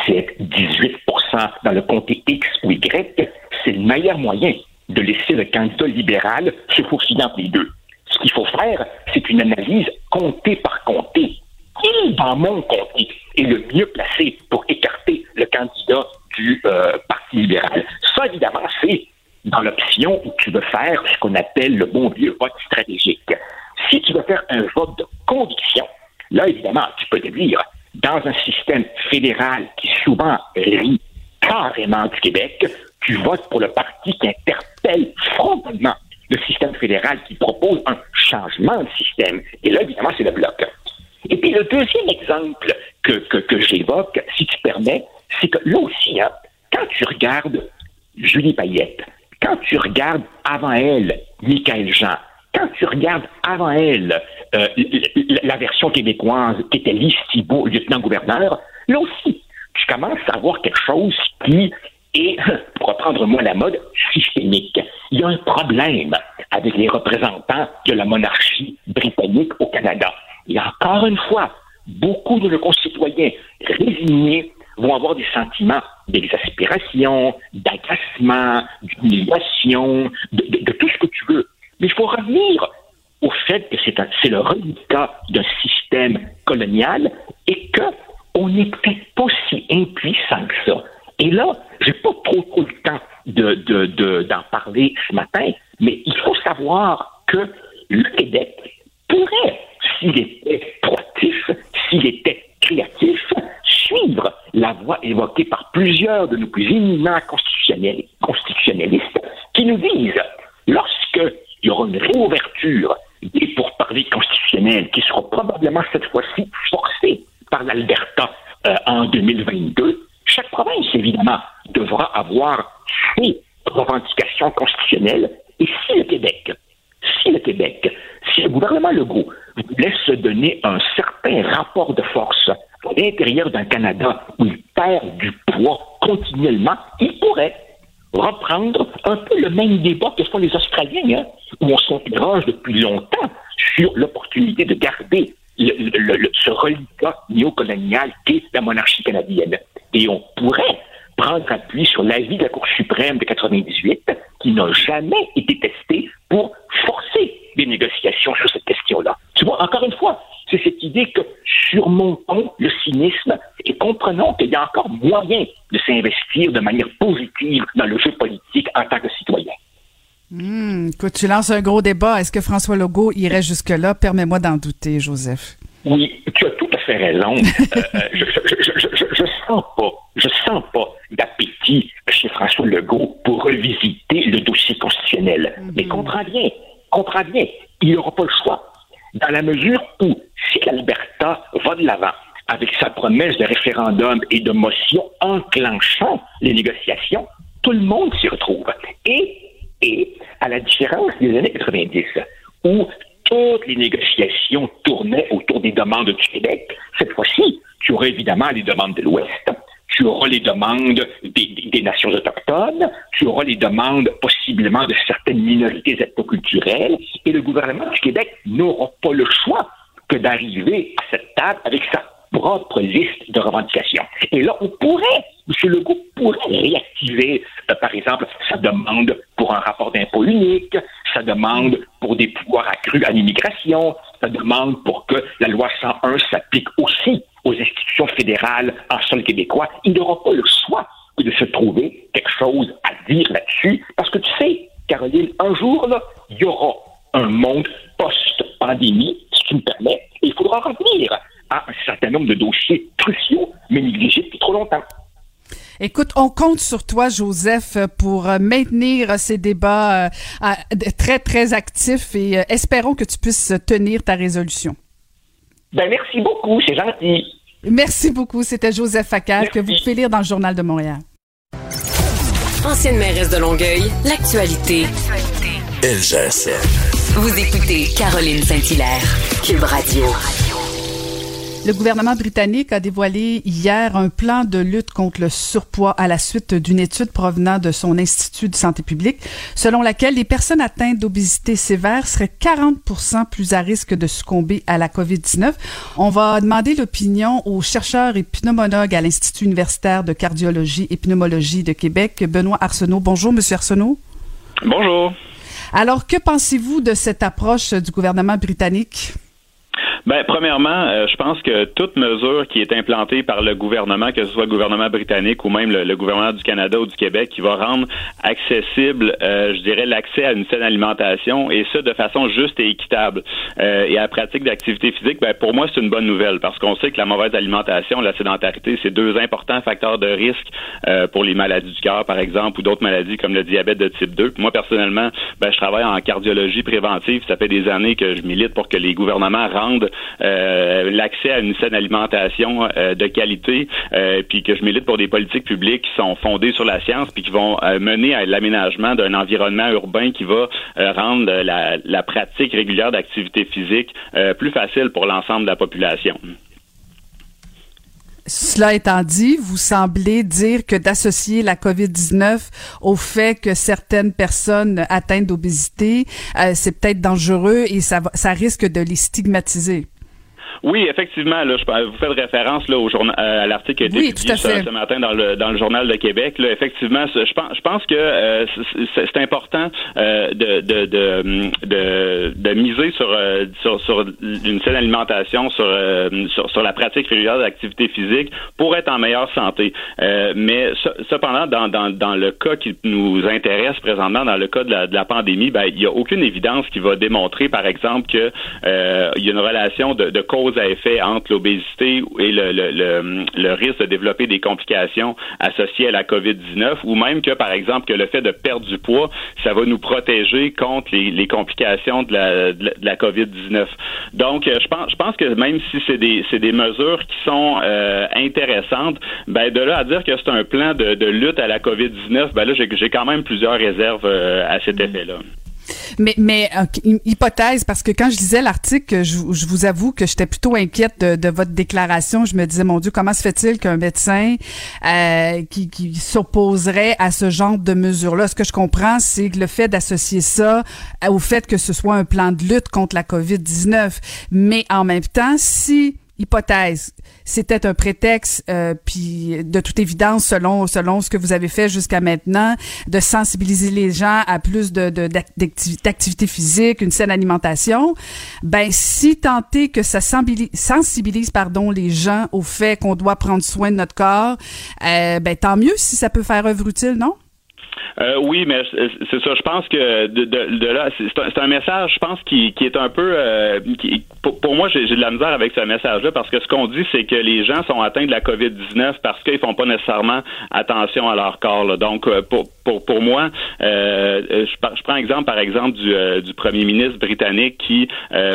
17, 18% dans le comté X ou Y, c'est le meilleur moyen de laisser le candidat libéral se faufiler entre les deux. Ce qu'il faut faire, c'est une analyse comté par comté. Qui, dans mon comté, est le mieux placé pour écarter le candidat du euh, Parti libéral? Ça, évidemment, c'est dans l'option où tu veux faire ce qu'on appelle le bon vieux vote stratégique. Si tu veux faire un vote de conviction, là, évidemment, tu peux dire, dans un système fédéral qui souvent rit carrément du Québec, tu votes pour le parti qui interpelle frontalement le système fédéral qui propose un changement de système. Et là, évidemment, c'est le bloc. Et puis le deuxième exemple que, que, j'évoque, si tu permets, c'est que là aussi, hein, quand tu regardes Julie Payette, quand tu regardes avant elle Michael Jean, quand tu regardes avant elle euh, la version québécoise qui était Lise Thibault, lieutenant-gouverneur, là aussi, tu commences à voir quelque chose qui et, pour reprendre moi la mode, systémique. Il y a un problème avec les représentants de la monarchie britannique au Canada. Et encore une fois, beaucoup de nos concitoyens résignés vont avoir des sentiments d'exaspération, d'agacement, d'humiliation, de, tout ce que tu veux. Mais il faut revenir au fait que c'est le résultat d'un système colonial et qu'on n'est peut-être pas si impuissant que ça. Et là, j'ai pas trop, le temps d'en de, de, parler ce matin, mais il faut savoir que le Québec pourrait, s'il était proactif, s'il était créatif, suivre la voie évoquée par plusieurs de nos plus éminents constitutionnels constitutionnalistes qui nous disent, lorsque il y aura une réouverture des pourparlers constitutionnels qui sera probablement cette fois-ci forcée par l'Alberta euh, en 2022, chaque province, évidemment, devra avoir ses revendications constitutionnelles. Et si le Québec, si le Québec, si le gouvernement Legault laisse se donner un certain rapport de force à l'intérieur d'un Canada où il perd du poids continuellement, il pourrait reprendre un peu le même débat que font les Australiens, hein, où on s'interroge depuis longtemps sur l'opportunité de garder ce reliquat néocolonial qu'est la monarchie canadienne. Et on pourrait prendre appui sur l'avis de la Cour suprême de 98, qui n'a jamais été testé pour forcer des négociations sur cette question-là. Tu vois, encore une fois, c'est cette idée que surmontons le cynisme et comprenons qu'il y a encore moyen de s'investir de manière positive dans le jeu politique en tant que citoyen. Mmh, écoute, tu lances un gros débat. Est-ce que François Legault irait jusque-là? Permets-moi d'en douter, Joseph. Oui, tu as tout à fait raison. Euh, euh, je, je, sens pas, je sens pas d'appétit chez François Legault pour revisiter le dossier constitutionnel. Mhm. Mais comprends bien, comprends bien, il n'aura pas le choix. Dans la mesure où, si l'Alberta va de l'avant avec sa promesse de référendum et de motion enclenchant les négociations, tout le monde s'y retrouve. Et, et, à la différence des années 90, où toutes les négociations tournaient autour des demandes du Québec. Cette fois-ci, tu auras évidemment les demandes de l'Ouest, tu auras les demandes des, nations autochtones, tu auras les demandes possiblement de certaines minorités ethnoculturelles, et le gouvernement du Québec n'aura pas le choix que d'arriver à cette table avec sa propre liste de revendications. Et là, on pourrait, M. Legault pourrait réactiver, euh, par exemple, sa demande pour un rapport d'impôt unique, sa demande pour des pouvoirs accrus à l'immigration, sa demande pour que la loi 101 s'applique aussi aux institutions fédérales en sol québécois. Il n'aura pas le choix que de se trouver quelque chose à dire là-dessus, parce que tu sais, Caroline, un jour, il y aura un monde post-pandémie, si tu me permets, et il faudra revenir un certain nombre de dossiers cruciaux, mais négligés depuis trop longtemps. Écoute, on compte sur toi, Joseph, pour euh, maintenir ces débats euh, très, très actifs et euh, espérons que tu puisses tenir ta résolution. Ben, merci beaucoup, c'est gentil. Merci beaucoup. C'était Joseph Facal que vous pouvez lire dans le Journal de Montréal. Ancienne mairesse de Longueuil, l'actualité. LGSN. Vous écoutez Caroline Saint-Hilaire, Cube Radio. Le gouvernement britannique a dévoilé hier un plan de lutte contre le surpoids à la suite d'une étude provenant de son Institut de santé publique, selon laquelle les personnes atteintes d'obésité sévère seraient 40% plus à risque de succomber à la COVID-19. On va demander l'opinion au chercheur et pneumologue à l'Institut universitaire de cardiologie et pneumologie de Québec, Benoît Arsenault. Bonjour, Monsieur Arsenault. Bonjour. Alors, que pensez-vous de cette approche du gouvernement britannique? Ben, premièrement, euh, je pense que toute mesure qui est implantée par le gouvernement, que ce soit le gouvernement britannique ou même le, gouvernement du Canada ou du Québec, qui va rendre accessible, euh, je dirais, l'accès à une saine alimentation et ça de façon juste et équitable euh, et à la pratique d'activité physique, ben, pour moi, c'est une bonne nouvelle parce qu'on sait que la mauvaise alimentation, la sédentarité, c'est deux importants facteurs de risque pour les maladies du cœur, par exemple, ou d'autres maladies comme le diabète de type 2. Moi, personnellement, ben, je travaille en cardiologie préventive. Ça fait des années que je milite pour que les gouvernements rendent euh, l'accès à une saine alimentation euh, de qualité, euh, puis que je milite pour des politiques publiques qui sont fondées sur la science, puis qui vont mener à l'aménagement d'un environnement urbain qui va rendre la, la, pratique régulière d'activité physique plus facile pour l'ensemble de la population. Cela étant dit, vous semblez dire que d'associer la COVID-19 au fait que certaines personnes atteintes d'obésité, c'est peut-être dangereux et ça, ça risque de les stigmatiser. Oui, effectivement, là, je, vous faites référence là, au journal, euh, à l'article qui a été publié ce, matin dans le, dans le journal de Québec. Là, effectivement, je pense, je pense que euh, c'est important euh, de, de, de, de, miser sur, euh, sur, sur une saine alimentation, sur, euh, sur, sur, la pratique régulière d'activité physique pour être en meilleure santé. Euh, mais cependant, dans, dans, dans le cas qui nous intéresse présentement, dans le cas de la, de la pandémie, ben, il n'y a aucune évidence qui va démontrer, par exemple, que il y a une relation de, de cause à effet entre l'obésité et le, le, le, le risque de développer des complications associées à la COVID-19, ou même que, par exemple, que le fait de perdre du poids, ça va nous protéger contre les, les complications de la, de la, COVID-19. Donc, euh, je pense, je pense que même si c'est des, c'est des mesures qui sont euh, intéressantes, ben de là à dire que c'est un plan de, de lutte à la COVID-19, ben là, j'ai, j'ai quand même plusieurs réserves euh, à cet effet-là. Mais, mais euh, hypothèse, parce que quand je lisais l'article, je, vous avoue que j'étais plutôt inquiète de, de, votre déclaration. Je me disais, mon Dieu, comment se fait-il qu'un médecin euh, qui, qui s'opposerait à ce genre de mesures-là? Ce que je comprends, c'est le fait d'associer ça au fait que ce soit un plan de lutte contre la COVID-19. Mais en même temps, si hypothèse, c'était un prétexte, euh, puis de toute évidence, selon selon ce que vous avez fait jusqu'à maintenant, de sensibiliser les gens à plus de, d'activité physique, une saine alimentation. Ben, si tenter que ça sensibilise, pardon, les gens au fait qu'on doit prendre soin de notre corps, euh, ben tant mieux si ça peut faire œuvre utile, non? Euh, oui, mais c'est ça. Je pense que de, là, c'est un, message, je pense, qui, est un peu. Euh, qui, pour, moi, j'ai de la misère avec ce message-là parce que ce qu'on dit, c'est que les gens sont atteints de la COVID-19 parce qu'ils font pas nécessairement attention à leur corps. Donc, euh, pour, pour, moi, euh, je, je, prends exemple, par exemple, du, du premier ministre britannique qui,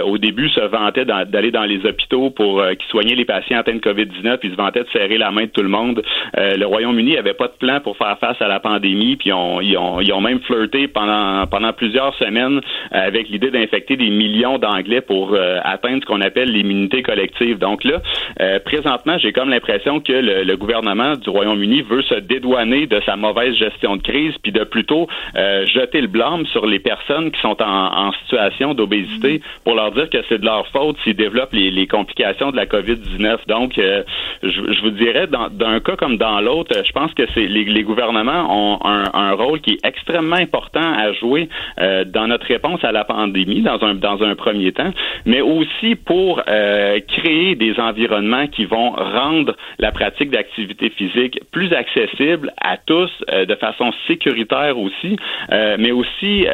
au début, se vantait d'aller dans les hôpitaux pour qui soignait les patients atteints de COVID-19, puis se vantait de serrer la main de tout le monde. le Royaume-Uni avait pas de plan pour faire face à la pandémie, puis on ils, ont, ils ont même flirté pendant, pendant plusieurs semaines euh, avec l'idée d'infecter des millions d'Anglais pour euh, atteindre ce qu'on appelle l'immunité collective. Donc là, euh, présentement, j'ai comme l'impression que le, gouvernement du Royaume-Uni veut se dédouaner de sa mauvaise gestion de crise, puis de plutôt jeter le blâme sur les personnes qui sont en, situation d'obésité pour leur dire que c'est de leur faute s'ils développent les, complications de la COVID-19. Donc, je, je, vous dirais, d'un cas comme dans l'autre, je pense que c'est les, les gouvernements ont un rôle qui est extrêmement important à jouer euh, dans notre réponse à la pandémie, dans un, dans un premier temps, mais aussi pour euh, créer des environnements qui vont rendre la pratique d'activité physique plus accessible à tous, euh, de façon sécuritaire aussi, mais aussi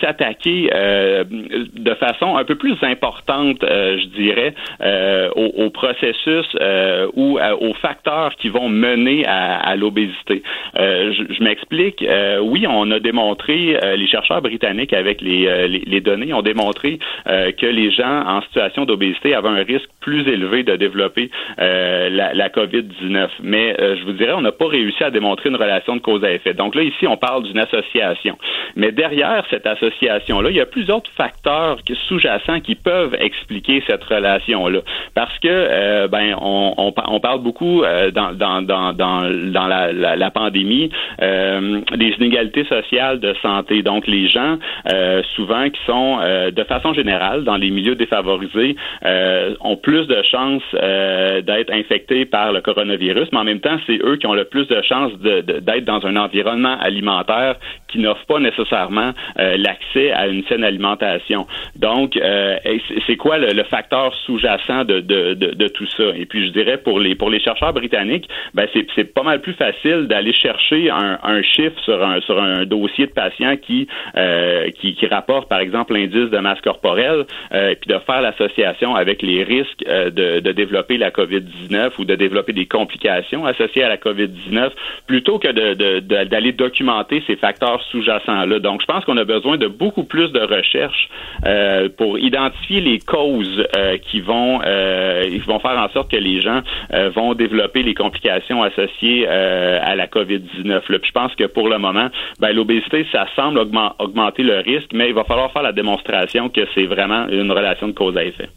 s'attaquer de façon un peu plus importante, je dirais, au, au, processus ou aux facteurs qui vont mener à, à l'obésité. je, je m'explique euh, oui, on a démontré, euh, les chercheurs britanniques avec les, euh, les, données ont démontré que les gens en situation d'obésité avaient un risque plus élevé de développer la, la COVID-19. Mais je vous dirais, on n'a pas réussi à démontrer une relation de cause à effet. Donc là, ici, on parle d'une association. Mais derrière cette association-là, il y a plusieurs autres facteurs sous-jacents qui peuvent expliquer cette relation-là. Parce que, ben, on, on, parle beaucoup dans, dans, dans, dans, la, la, pandémie des inégalités sociales de santé. Donc, les gens, euh, souvent, qui sont euh, de façon générale dans les milieux défavorisés, euh, ont plus de chances d'être infectés par le coronavirus, mais en même temps, c'est eux qui ont le plus de chances d'être dans un environnement alimentaire qui n'offre pas nécessairement l'accès à une saine alimentation. Donc, c'est quoi le, facteur sous-jacent de, tout ça? Et puis, je dirais, pour les, pour les chercheurs britanniques, ben, c'est pas mal plus facile d'aller chercher un, un chiffre sur sur un dossier de patient qui, euh, qui, qui rapporte, par exemple, l'indice de masse corporelle, euh, puis de faire l'association avec les risques euh, de, de développer la COVID-19 ou de développer des complications associées à la COVID-19, plutôt que de, d'aller documenter ces facteurs sous-jacents-là. Donc, je pense qu'on a besoin de beaucoup plus de recherches pour identifier les causes qui vont vont faire en sorte que les gens vont développer les complications associées à la COVID-19. Puis je pense que pour le moment, ben, l'obésité, ça semble augmenter le risque, mais il va falloir faire la démonstration que c'est vraiment une relation de cause à effet.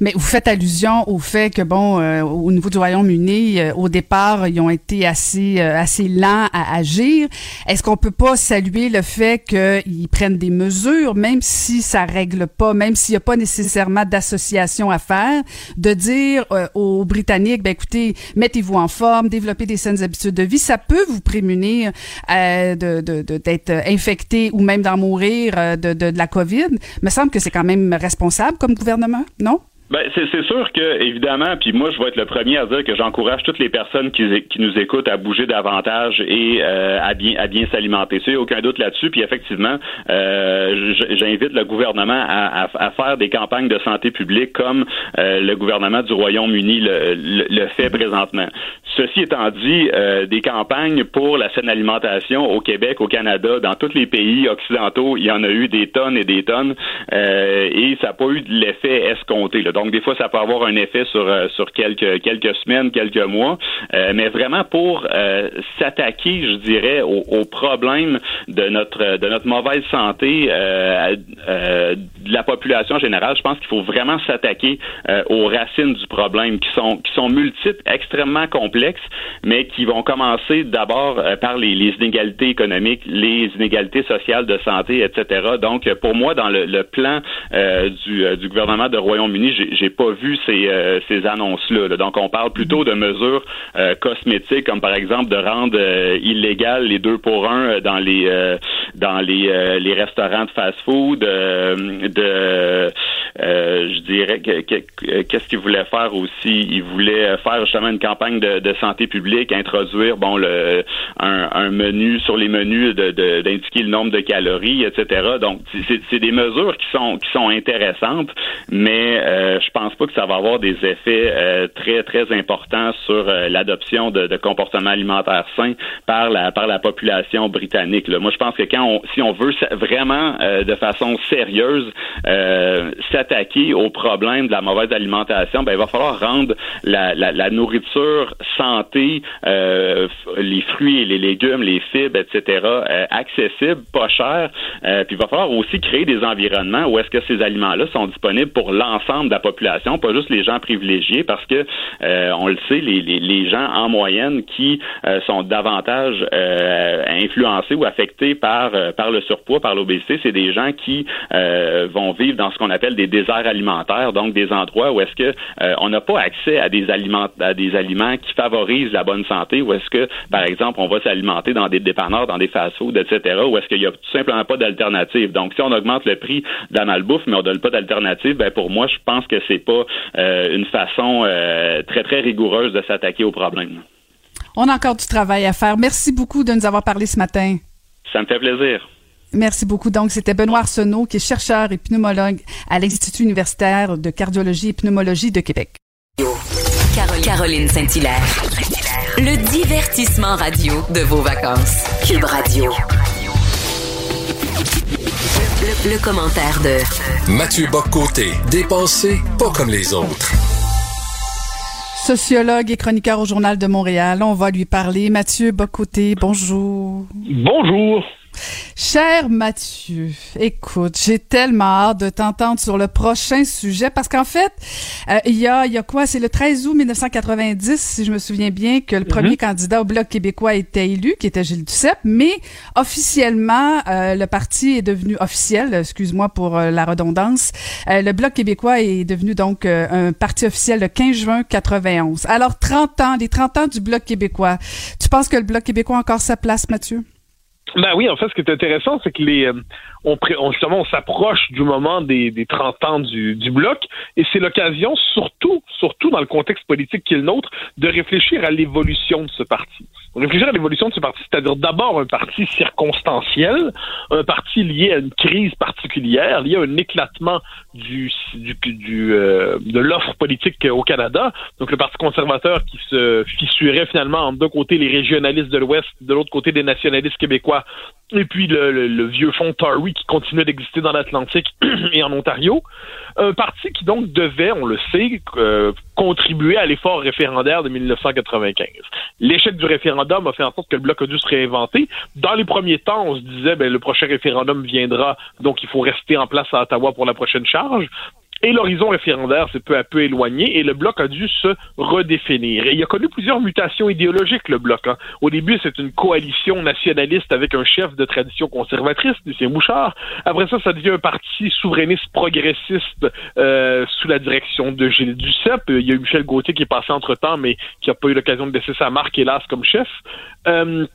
Mais vous faites allusion au fait que, bon, euh, au niveau du Royaume-Uni, euh, au départ, ils ont été assez, euh, assez lents à agir. Est-ce qu'on peut pas saluer le fait qu'ils prennent des mesures, même si ça règle pas, même s'il n'y a pas nécessairement d'association à faire, de dire aux Britanniques, ben écoutez, mettez-vous en forme, développez des saines habitudes de vie, ça peut vous prémunir de, d'être infecté ou même d'en mourir de, de, de la COVID. Il me semble que c'est quand même responsable comme gouvernement, non? Ben, c'est sûr que, évidemment, puis moi, je vais être le premier à dire que j'encourage toutes les personnes qui, qui, nous écoutent à bouger davantage et euh, à bien à bien s'alimenter. Il aucun doute là-dessus. Puis effectivement, euh, j'invite le gouvernement à, à, faire des campagnes de santé publique comme euh, le gouvernement du Royaume-Uni le, le, fait présentement. Ceci étant dit, des campagnes pour la saine alimentation au Québec, au Canada, dans tous les pays occidentaux, il y en a eu des tonnes et des tonnes, et ça n'a pas eu l'effet escompté. Là. Des fois, ça peut avoir un effet sur, euh, sur quelques, quelques semaines, quelques mois. Euh, mais vraiment pour euh, s'attaquer, je dirais, au, au, problème de notre, de notre mauvaise santé de la population générale, je pense qu'il faut vraiment s'attaquer aux racines du problème qui sont, qui sont multiples, extrêmement complexes, mais qui vont commencer d'abord par les, les, inégalités économiques, les inégalités sociales de santé, etc. Donc, pour moi, dans le, le plan du, du gouvernement de Royaume-Uni, j'ai pas vu ces, euh, ces annonces-là. Donc, on parle plutôt de mesures euh, cosmétiques, comme par exemple de rendre euh, illégal les deux pour un dans les dans les, les restaurants de fast-food, de je dirais qu'est-ce qu'ils voulaient faire aussi? Ils voulaient faire justement une campagne de, santé publique, introduire bon un, menu sur les menus d'indiquer le nombre de calories, etc. Donc, c'est des mesures qui sont qui sont intéressantes, mais je pense pas que ça va avoir des effets euh, très très importants sur euh, l'adoption de, comportements alimentaires sains par la par la population britannique. Moi, je pense que quand on, si on veut vraiment euh, de façon sérieuse s'attaquer au problème de la mauvaise alimentation, ben il va falloir rendre la, la, la nourriture santé, les fruits et les légumes, les fibres, etc. accessibles, pas chers. puis il va falloir aussi créer des environnements où est-ce que ces aliments-là sont disponibles pour l'ensemble de la population pas juste les gens privilégiés, parce que euh, on le sait, les, les, gens en moyenne qui euh, sont davantage euh, influencés ou affectés par par le surpoids, par l'obésité, c'est des gens qui vont vivre dans ce qu'on appelle des déserts alimentaires, donc des endroits où est-ce que on n'a pas accès à des aliments à des aliments qui favorisent la bonne santé, où est-ce que par exemple on va s'alimenter dans des dépanneurs, dans des fast-foods, etc., où est-ce qu'il y a tout simplement pas d'alternative. Donc si on augmente le prix de la malbouffe, mais on donne pas d'alternative, ben pour moi je pense que c'est pas euh, une façon euh, très, très rigoureuse de s'attaquer au problème. On a encore du travail à faire. Merci beaucoup de nous avoir parlé ce matin. Ça me fait plaisir. Merci beaucoup. Donc, c'était Benoît Arsenault, qui est chercheur et pneumologue à l'Institut universitaire de cardiologie et pneumologie de Québec. Caroline Saint-Hilaire. Le divertissement radio de vos vacances. Cube Radio. Le, commentaire de Mathieu Boccoté, dépensé pas comme les autres. Sociologue et chroniqueur au Journal de Montréal, on va lui parler. Mathieu Bocoté, bonjour. Bonjour. Cher Mathieu, écoute, j'ai tellement hâte de t'entendre sur le prochain sujet parce qu'en fait, euh, il y a il y a quoi, c'est le 13 août 1990 si je me souviens bien que le premier mhm. candidat au bloc québécois était élu qui était Gilles Duceppe, mais officiellement euh, le parti est devenu officiel, excuse-moi pour euh, la redondance. le bloc québécois est devenu donc un parti officiel le 15 juin 91. Alors 30 ans, les 30 ans du bloc québécois. Tu penses que le bloc québécois a encore sa place Mathieu? Ben oui, en fait, ce qui est intéressant, c'est que les, euh, on, justement, on s'approche du moment des, des 30 ans du, du bloc, et c'est l'occasion, surtout, surtout dans le contexte politique qui est le nôtre, de réfléchir à l'évolution de ce parti. Réfléchir à l'évolution de ce parti, c'est-à-dire d'abord un parti circonstanciel, un parti lié à une crise particulière, lié à un éclatement du, du, du euh, de l'offre politique au Canada. Donc le Parti conservateur qui se fissurait finalement en deux côtés les régionalistes de l'Ouest, de l'autre côté des nationalistes québécois et puis le, vieux fond Tory qui continuait d'exister dans l'Atlantique et en Ontario. Un parti qui donc devait, on le sait, euh, contribuer à l'effort référendaire de 1995. L'échec du référendum a fait en sorte que le bloc a dû se réinventer. Dans les premiers temps, on se disait, ben, le prochain référendum viendra, donc il faut rester en place à Ottawa pour la prochaine charge. Et l'horizon référendaire s'est peu à peu éloigné et le bloc a dû se redéfinir. Et il a connu plusieurs mutations idéologiques, le bloc. Hein. Au début, c'est une coalition nationaliste avec un chef de tradition conservatrice, Lucien Bouchard. Après ça, ça devient un parti souverainiste progressiste euh, sous la direction de Gilles Duceppe. Il y a eu Michel Gauthier qui est passé entre-temps, mais qui n'a pas eu l'occasion de laisser sa marque, hélas, comme chef. Euh,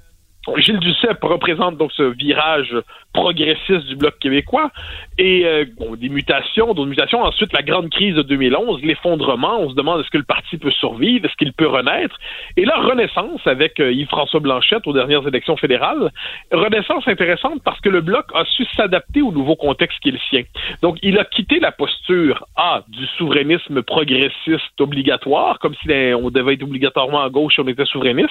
Gilles Duceppe représente donc ce virage progressiste du Bloc québécois et euh, bon, des mutations, d'autres mutations. Ensuite, la grande crise de 2011, l'effondrement. On se demande est-ce que le parti peut survivre, est-ce qu'il peut renaître? Et la renaissance avec euh, Yves-François Blanchette aux dernières élections fédérales. Renaissance intéressante parce que le Bloc a su s'adapter au nouveau contexte qui est le sien. Donc, il a quitté la posture A du souverainisme progressiste obligatoire, comme si on devait être obligatoirement à gauche si on était souverainiste.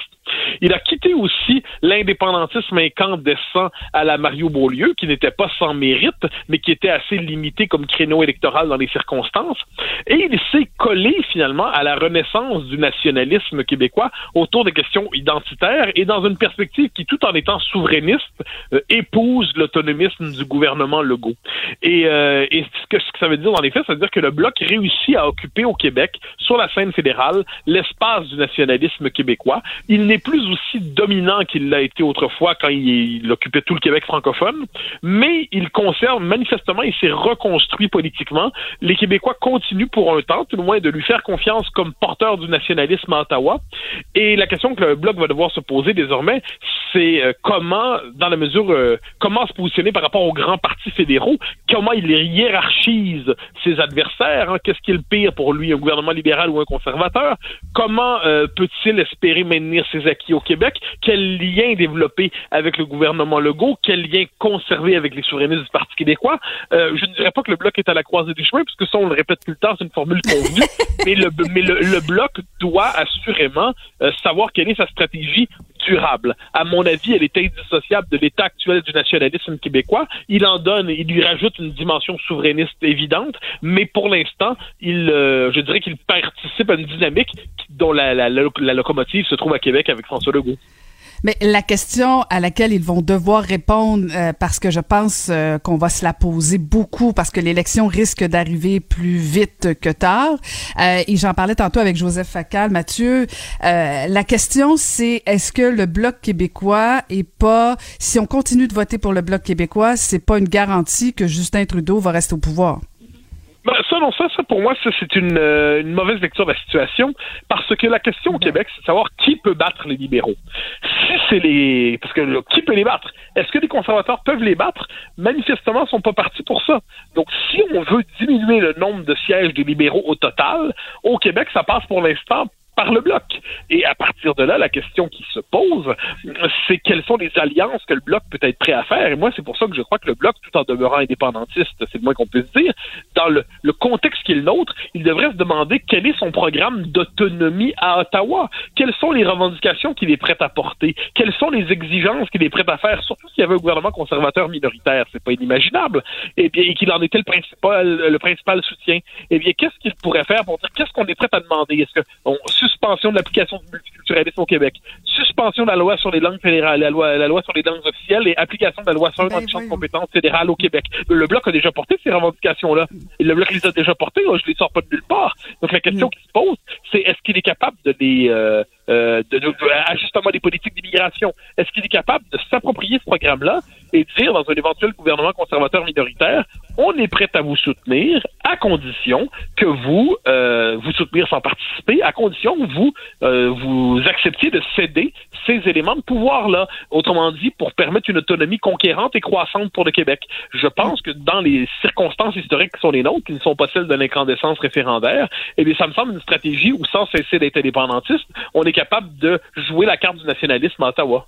Il a quitté aussi l'indépendantisme incandescent à la Mario Beaulieu, qui n'était pas sans mérite, mais qui était assez limité comme créneau électoral dans les circonstances. Et il s'est collé finalement à la renaissance du nationalisme québécois autour des questions identitaires et dans une perspective qui, tout en étant souverainiste, euh, épouse l'autonomisme du gouvernement Legault. Et, euh, et ce, que, ce que ça veut dire dans les faits, ça veut dire que le Bloc réussit à occuper au Québec, sur la scène fédérale, l'espace du nationalisme québécois. Il n'est plus aussi dominant qu'il l'a été autrefois quand il, occupait tout le Québec francophone, mais il conserve manifestement, il s'est reconstruit politiquement. Les Québécois continuent pour un temps, tout le moins, de lui faire confiance comme porteur du nationalisme à Ottawa. Et la question que le Bloc va devoir se poser désormais, c'est euh, comment, dans la mesure, euh, comment se positionner par rapport aux grands partis fédéraux, comment il hiérarchise ses adversaires, hein, qu'est-ce qui est le pire pour lui, un gouvernement libéral ou un conservateur, comment euh, peut-il espérer maintenir ses acquis au Québec, quel lien développer avec le gouvernement Legault, quel lien conserver avec les souverainistes du Parti québécois? je ne dirais pas que le Bloc est à la croisée des chemins, puisque ça, on le répète tout le temps, c'est une formule convenue, mais, le, mais le, Bloc doit assurément savoir quelle est sa stratégie durable. À mon avis, elle est indissociable de l'état actuel du nationalisme québécois. Il en donne, il lui rajoute une dimension souverainiste évidente, mais pour l'instant, il, euh, je dirais qu'il participe à une dynamique dont la, la, la locomotive se trouve à Québec avec François Legault. Mais la question à laquelle ils vont devoir répondre, euh, parce que je pense euh, qu'on va se la poser beaucoup, parce que l'élection risque d'arriver plus vite que tard. Euh, et j'en parlais tantôt avec Joseph Facal, Mathieu. la question, c'est est-ce que le bloc québécois est pas, si on continue de voter pour le bloc québécois, c'est pas une garantie que Justin Trudeau va rester au pouvoir? Ben, ça, non, ça, ça, pour moi, ça, c'est une, euh, une, mauvaise lecture de la situation, parce que la question au Québec, c'est de savoir qui peut battre les libéraux. Si c'est les... Parce que qui peut les battre? Est-ce que les conservateurs peuvent les battre? Manifestement, ils sont pas partis pour ça. Donc, si on veut diminuer le nombre de sièges des libéraux au total, au Québec, ça passe pour l'instant par le bloc. Et à partir de là, la question qui se pose, c'est quelles sont les alliances que le bloc peut être prêt à faire. Et moi, c'est pour ça que je crois que le bloc, tout en demeurant indépendantiste, c'est le moins qu'on puisse dire, dans le, contexte qui est le nôtre, il devrait se demander quel est son programme d'autonomie à Ottawa. Quelles sont les revendications qu'il est prêt à porter? Quelles sont les exigences qu'il est prêt à faire? Surtout s'il y avait un gouvernement conservateur minoritaire, c'est pas inimaginable. Et eh bien, et qu'il en était le principal, le principal soutien. Eh bien, qu'est-ce qu'il pourrait faire pour dire qu'est-ce qu'on est prêt à demander? Est-ce que on, suspension de l'application du multiculturalisme au Québec, suspension de la loi sur les langues fédérales, la loi, la loi sur les langues officielles et application de la loi sur ben, le champ de compétences fédérales au Québec. Le Bloc a déjà porté ces revendications-là. Et le Bloc les a déjà portées, je les sors pas de nulle part. Donc la question mm. qui se pose, c'est est-ce qu'il est capable de les... Euh, euh, de, de, ajustement des politiques d'immigration? Est-ce qu'il est capable de s'approprier ce programme-là et dire dans un éventuel gouvernement conservateur minoritaire, on est prêt à vous soutenir à condition que vous euh, vous soutenir sans participer, à condition que vous euh, vous acceptiez de céder ces éléments de pouvoir-là. Autrement dit, pour permettre une autonomie conquérante et croissante pour le Québec. Je pense que dans les circonstances historiques qui sont les nôtres, qui ne sont pas celles de l'incandescence référendaire, eh bien, ça me semble une stratégie où, sans cesser d'être indépendantiste, on est capable de jouer la carte du nationalisme à Ottawa.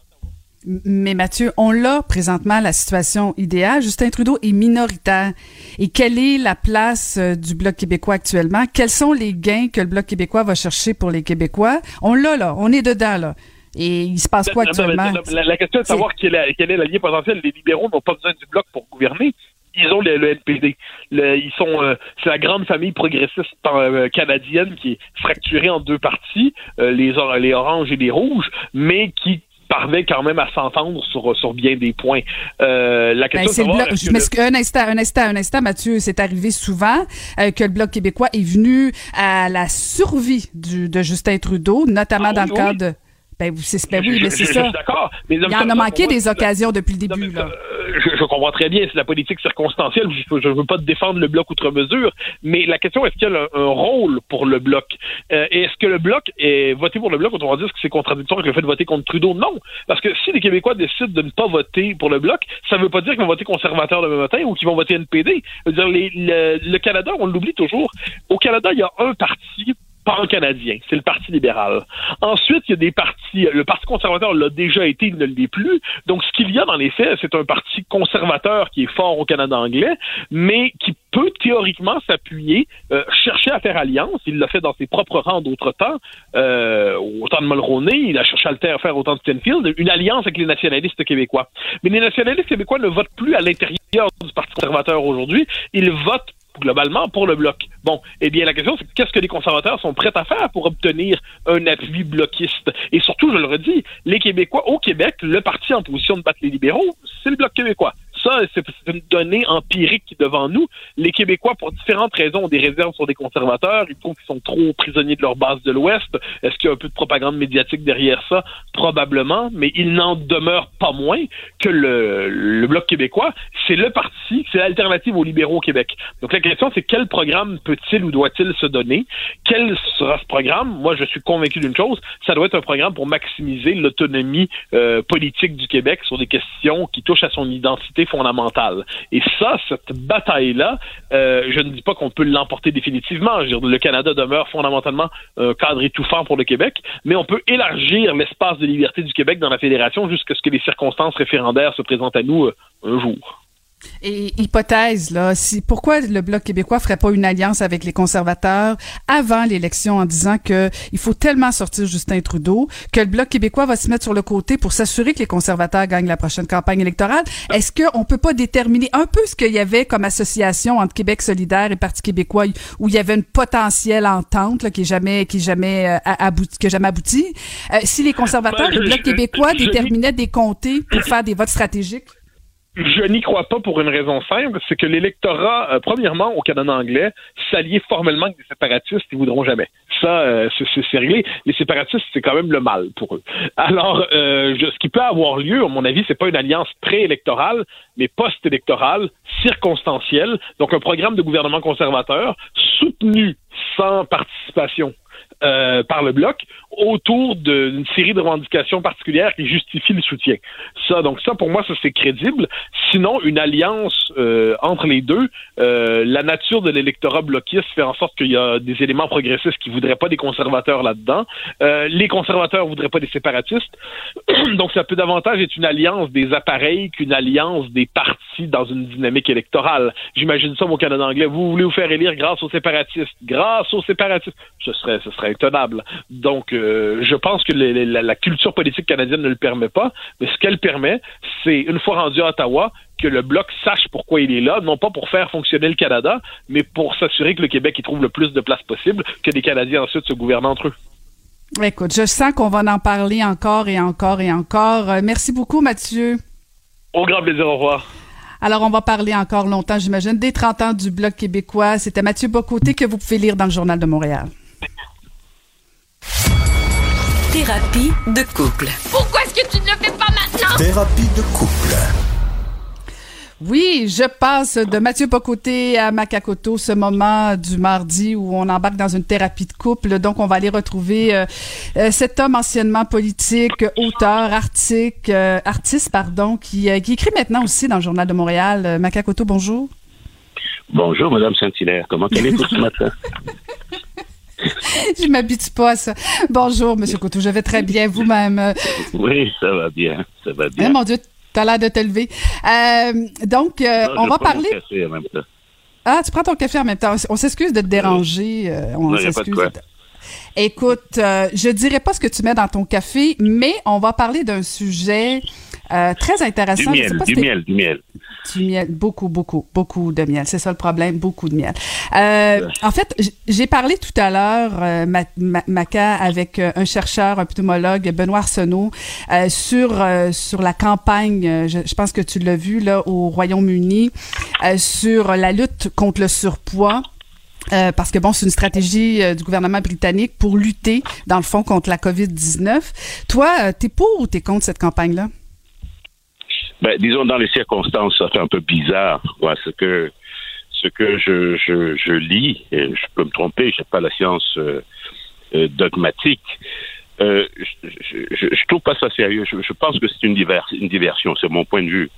Mais Mathieu, on l'a présentement la situation idéale. Justin Trudeau est minoritaire. Et quelle est la place euh, du Bloc québécois actuellement? Quels sont les gains que le Bloc québécois va chercher pour les Québécois? On l'a là, on est dedans là. Et il se passe quoi actuellement? La, question est de savoir quelle est, quelle est l'allié potentiel. Les libéraux n'ont pas besoin du Bloc pour gouverner ils ont le, NPD. ils sont, euh, c'est la grande famille progressiste euh, canadienne qui est fracturée en deux parties, les, les oranges et les rouges, mais qui parvenaient quand même à s'entendre sur, sur bien des points. Euh, la Ben, question de savoir, Un instant, un instant, un instant, Mathieu. C'est arrivé souvent euh, que le Bloc québécois est venu à la survie du, de Justin Trudeau, notamment Ah dans le oui. cadre de. Ben, ben oui, je- mais c'est ça. Je suis d'accord. Mais Il y en a manqué des occasions depuis le Non, début. mais, Là. euh, je, je comprends très bien, c'est la politique circonstancielle. Je ne veux pas défendre le bloc outre mesure, mais la question est-ce qu'il y a un, un rôle pour le bloc? Euh, est-ce que le bloc est voté pour le bloc Autrement dit, est-ce que c'est contradictoire avec le fait de voter contre Trudeau? Non, parce que si les Québécois décident de ne pas voter pour le bloc, ça ne veut pas dire qu'ils vont voter conservateur demain matin ou qu'ils vont voter NPD. Dire, les- le, le Canada, on l'oublie toujours. Au Canada, il y a un parti pan-canadien, c'est le Parti libéral. Ensuite, il y a des partis, le Parti conservateur l'a déjà été, il ne l'est plus. Donc, ce qu'il y a dans les faits, c'est un parti conservateur qui est fort au Canada anglais, mais qui peut théoriquement s'appuyer, euh, chercher à faire alliance. Il l'a fait dans ses propres rangs d'autres temps, euh, au temps de Mulroney, il a cherché à le faire faire au temps de Stenfield, une alliance avec les nationalistes québécois. Mais les nationalistes québécois ne votent plus à l'intérieur du Parti conservateur aujourd'hui, ils votent globalement pour le bloc. Bon, eh bien la question c'est qu'est-ce que les conservateurs sont prêts à faire pour obtenir un appui bloquiste? Et surtout, je le redis, les Québécois au Québec, le parti en position de battre les libéraux, c'est le bloc québécois. Ça, c'est une donnée empirique qui est devant nous. Les Québécois, pour différentes raisons, ont des réserves sur des conservateurs. Ils trouvent qu'ils sont trop prisonniers de leur base de l'Ouest. Est-ce qu'il y a un peu de propagande médiatique derrière ça? Probablement, mais il n'en demeure pas moins que le, le Bloc québécois, c'est le parti, c'est l'alternative aux libéraux au Québec. Donc la question, c'est quel programme peut-il ou doit-il se donner? Quel sera ce programme? Moi, je suis convaincu d'une chose, ça doit être un programme pour maximiser l'autonomie euh, politique du Québec sur des questions qui touchent à son identité fondamentale. Et ça, cette bataille-là, euh, je ne dis pas qu'on peut l'emporter définitivement. Le Canada demeure fondamentalement un cadre étouffant pour le Québec, mais on peut élargir l'espace de liberté du Québec dans la fédération jusqu'à ce que les circonstances référendaires se présentent à nous euh, un jour. Et hypothèse, là, si, pourquoi le Bloc québécois ferait pas une alliance avec les conservateurs avant l'élection en disant que il faut tellement sortir Justin Trudeau que le Bloc québécois va se mettre sur le côté pour s'assurer que les conservateurs gagnent la prochaine campagne électorale? Est-ce qu'on peut pas déterminer un peu ce qu'il y avait comme association entre Québec solidaire et Parti québécois où il y avait une potentielle entente là, qui est jamais, qui est jamais euh, abouti, qui jamais abouti? Euh, si les conservateurs Ben, et le Bloc québécois je- déterminaient des comtés pour faire des votes stratégiques? Je n'y crois pas pour une raison simple, c'est que l'électorat, euh, premièrement, au Canada anglais, s'allier formellement avec des séparatistes, ils voudront jamais. Ça, euh, c'est- réglé. Les séparatistes, c'est quand même le mal pour eux. Alors, euh, ce qui peut avoir lieu, à mon avis, c'est pas une alliance préélectorale, mais post-électorale, circonstancielle. Donc, un programme de gouvernement conservateur soutenu sans participation par le bloc autour d'une série de revendications particulières qui justifient le soutien. Ça, donc ça, pour moi, ça c'est crédible. Sinon, une alliance euh, entre les deux, euh, la nature de l'électorat bloquiste fait en sorte qu'il y a des éléments progressistes qui voudraient pas des conservateurs là-dedans. Euh, les conservateurs voudraient pas des séparatistes. donc ça peut davantage être une alliance des appareils qu'une alliance des partis dans une dynamique électorale. J'imagine ça au Canada anglais. Vous voulez vous faire élire grâce aux séparatistes, grâce aux séparatistes. Ce serait, ce serait intenable. Donc, euh, je pense que les- les- la, la culture politique canadienne ne le permet pas, mais ce qu'elle permet, c'est, une fois rendu à Ottawa, que le Bloc sache pourquoi il est là, non pas pour faire fonctionner le Canada, mais pour s'assurer que le Québec y trouve le plus de place possible, que les Canadiens ensuite se gouvernent entre eux. Écoute, je sens qu'on va en parler encore et encore et encore. Euh, merci beaucoup, Mathieu. Au grand plaisir, au revoir. Alors, on va parler encore longtemps, j'imagine, des 30 ans du Bloc québécois. C'était Mathieu Bocoté que vous pouvez lire dans le Journal de Montréal. Thérapie de couple. Pourquoi est-ce que tu ne le fais pas maintenant? Thérapie de couple. Oui, je passe de Mathieu Bocoté à Macacoto, ce moment du mardi où on embarque dans une thérapie de couple. Donc, on va aller retrouver euh, euh, cet homme anciennement politique, auteur, artique, euh, artiste, pardon, qui, euh, qui écrit maintenant aussi dans le Journal de Montréal. Macacoto, bonjour. Bonjour, Madame Saint-Hilaire. Comment allez-vous ce matin? Je m'habitue pas à ça. Bonjour, Monsieur Couteau. Je vais très bien vous-même. Oui, ça va bien. Ça va eh, bien. mon Dieu, t'as l'air de te lever. Euh, donc, euh, Non, on va parler. café en même temps. Ah, tu prends ton café en même temps. On s'excuse de te déranger. euh, on s'excuse. Écoute, je dirais pas ce que tu mets dans ton café, mais on va parler d'un sujet très intéressant. Du miel, du miel, du miel. Du miel, beaucoup, beaucoup, beaucoup de miel. C'est ça le problème, beaucoup de miel. Euh, en fait, j'ai parlé tout à l'heure, euh, Maca, avec un chercheur, un pneumologue, Benoît Arsenault, sur sur la campagne. Je, je pense que tu l'as vu là au Royaume-Uni sur la lutte contre le surpoids. Euh, parce que bon, c'est une stratégie euh, du gouvernement britannique pour lutter, dans le fond, contre la COVID-19. Toi, euh, t'es pour ou t'es contre cette campagne-là? Ben, disons, dans les circonstances, ça fait un peu bizarre. ce que, ce que je, je, je lis, et je peux me tromper, je n'ai pas la science dogmatique, je, je, je, trouve pas ça sérieux. Je, je pense que c'est une, une diversion, c'est mon point de vue.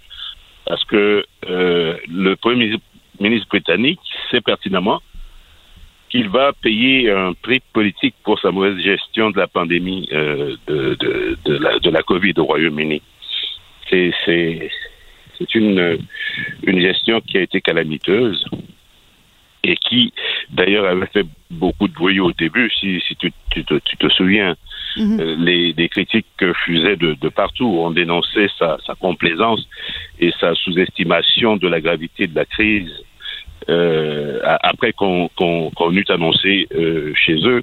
Parce que le Premier ministre britannique sait pertinemment qu'il va payer un prix politique pour sa mauvaise gestion de la pandémie euh, de, de, de, la, de la COVID au Royaume-Uni. C'est, c'est, c'est une, une gestion qui a été calamiteuse et qui, d'ailleurs, avait fait beaucoup de bruit au début, si, si tu, tu, te, tu te souviens. Mm-hmm. Euh, les, les, critiques fusaient de, de partout. On dénonçait sa, sa complaisance et sa sous-estimation de la gravité de la crise euh, après qu'on eut annoncé euh, chez eux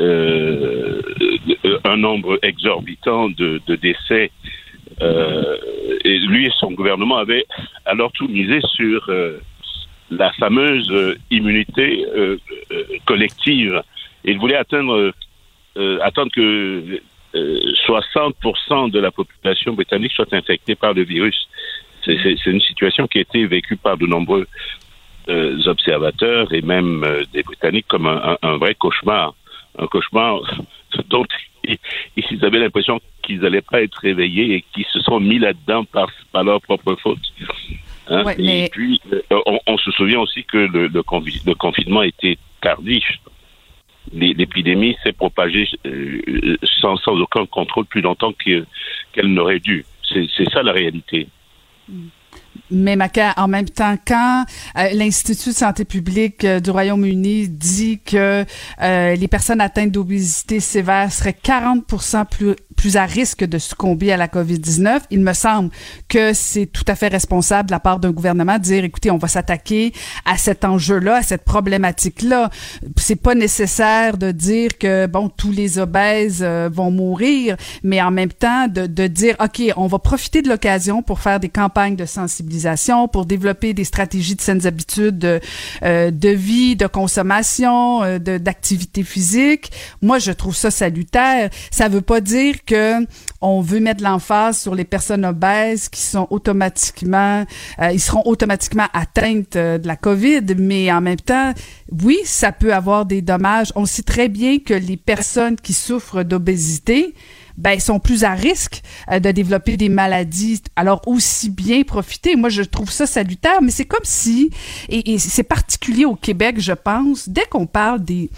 euh, un nombre exorbitant de, décès. Et lui et son gouvernement avaient alors tout misé sur la fameuse immunité collective. Il voulait atteindre, attendre que 60% de la population britannique soit infectée par le virus. C'est une situation qui a été vécue par de nombreux euh, observateurs et même euh, des Britanniques comme un, vrai cauchemar. Un cauchemar dont ils avaient l'impression qu'ils n'allaient pas être réveillés et qu'ils se sont mis là-dedans par, par leur propre faute. Hein? Et puis, euh, on, se souvient aussi que le, le, confinement était tardif. L'épidémie s'est propagée sans, sans aucun contrôle plus longtemps qu'elle n'aurait dû. C'est ça la réalité. Mm mais en même temps, quand euh, l'Institut de santé publique euh, du Royaume-Uni dit que euh, les personnes atteintes d'obésité sévère seraient 40 plus plus à risque de succomber à la COVID-19. Il me semble que c'est tout à fait responsable de la part d'un gouvernement de dire, écoutez, on va s'attaquer à cet enjeu-là, à cette problématique-là. C'est pas nécessaire de dire que, bon, tous les obèses vont mourir, mais en même temps, de, de dire, OK, on va profiter de l'occasion pour faire des campagnes de sensibilisation, pour développer des stratégies de saines habitudes de, euh, vie, de consommation, euh, d'activité physique. Moi, je trouve ça salutaire. Ça veut pas dire que on veut mettre l'emphase sur les personnes obèses qui sont automatiquement, euh, ils seront automatiquement atteintes euh, de la COVID, mais en même temps, oui, ça peut avoir des dommages. On sait très bien que les personnes qui souffrent d'obésité, ben, sont plus à risque euh, de développer des maladies. Alors, aussi bien profiter. Moi, je trouve ça salutaire, mais c'est comme si, et, c'est particulier au Québec, je pense, dès qu'on parle des,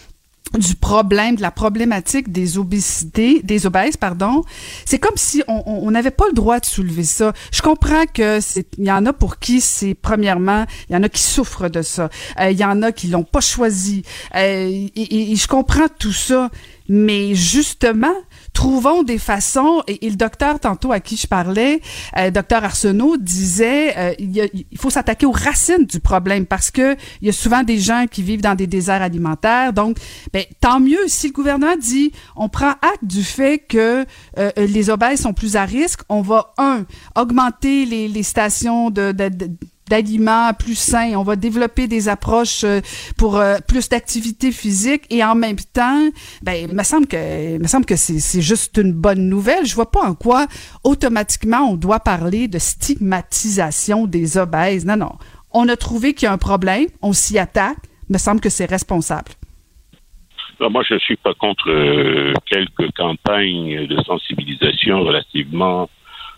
du problème, de la problématique des obésités, des obèses, pardon, c'est comme si on n'avait pas le droit de soulever ça. Je comprends que il y en a pour qui c'est premièrement, il y en a qui souffrent de ça, euh, il y en a qui l'ont pas choisi, euh, et, je comprends tout ça, mais justement, trouvons des façons, et, le docteur tantôt à qui je parlais, euh, docteur Arsenault, disait euh, il, faut s'attaquer aux racines du problème parce que il y a souvent des gens qui vivent dans des déserts alimentaires. Donc, ben, tant mieux si le gouvernement dit on prend acte du fait que euh, les obèses sont plus à risque, on va, un, augmenter les, les stations de, de, de d'aliments plus sains, on va développer des approches euh, pour euh, plus d'activité physique et en même temps, ben, il me semble que, me semble que c'est juste une bonne nouvelle. Je vois pas en quoi automatiquement on doit parler de stigmatisation des obèses. Non, non. On a trouvé qu'il y a un problème, on s'y attaque. Me semble que c'est responsable. moi, je ne suis pas contre euh, quelques campagnes de sensibilisation relativement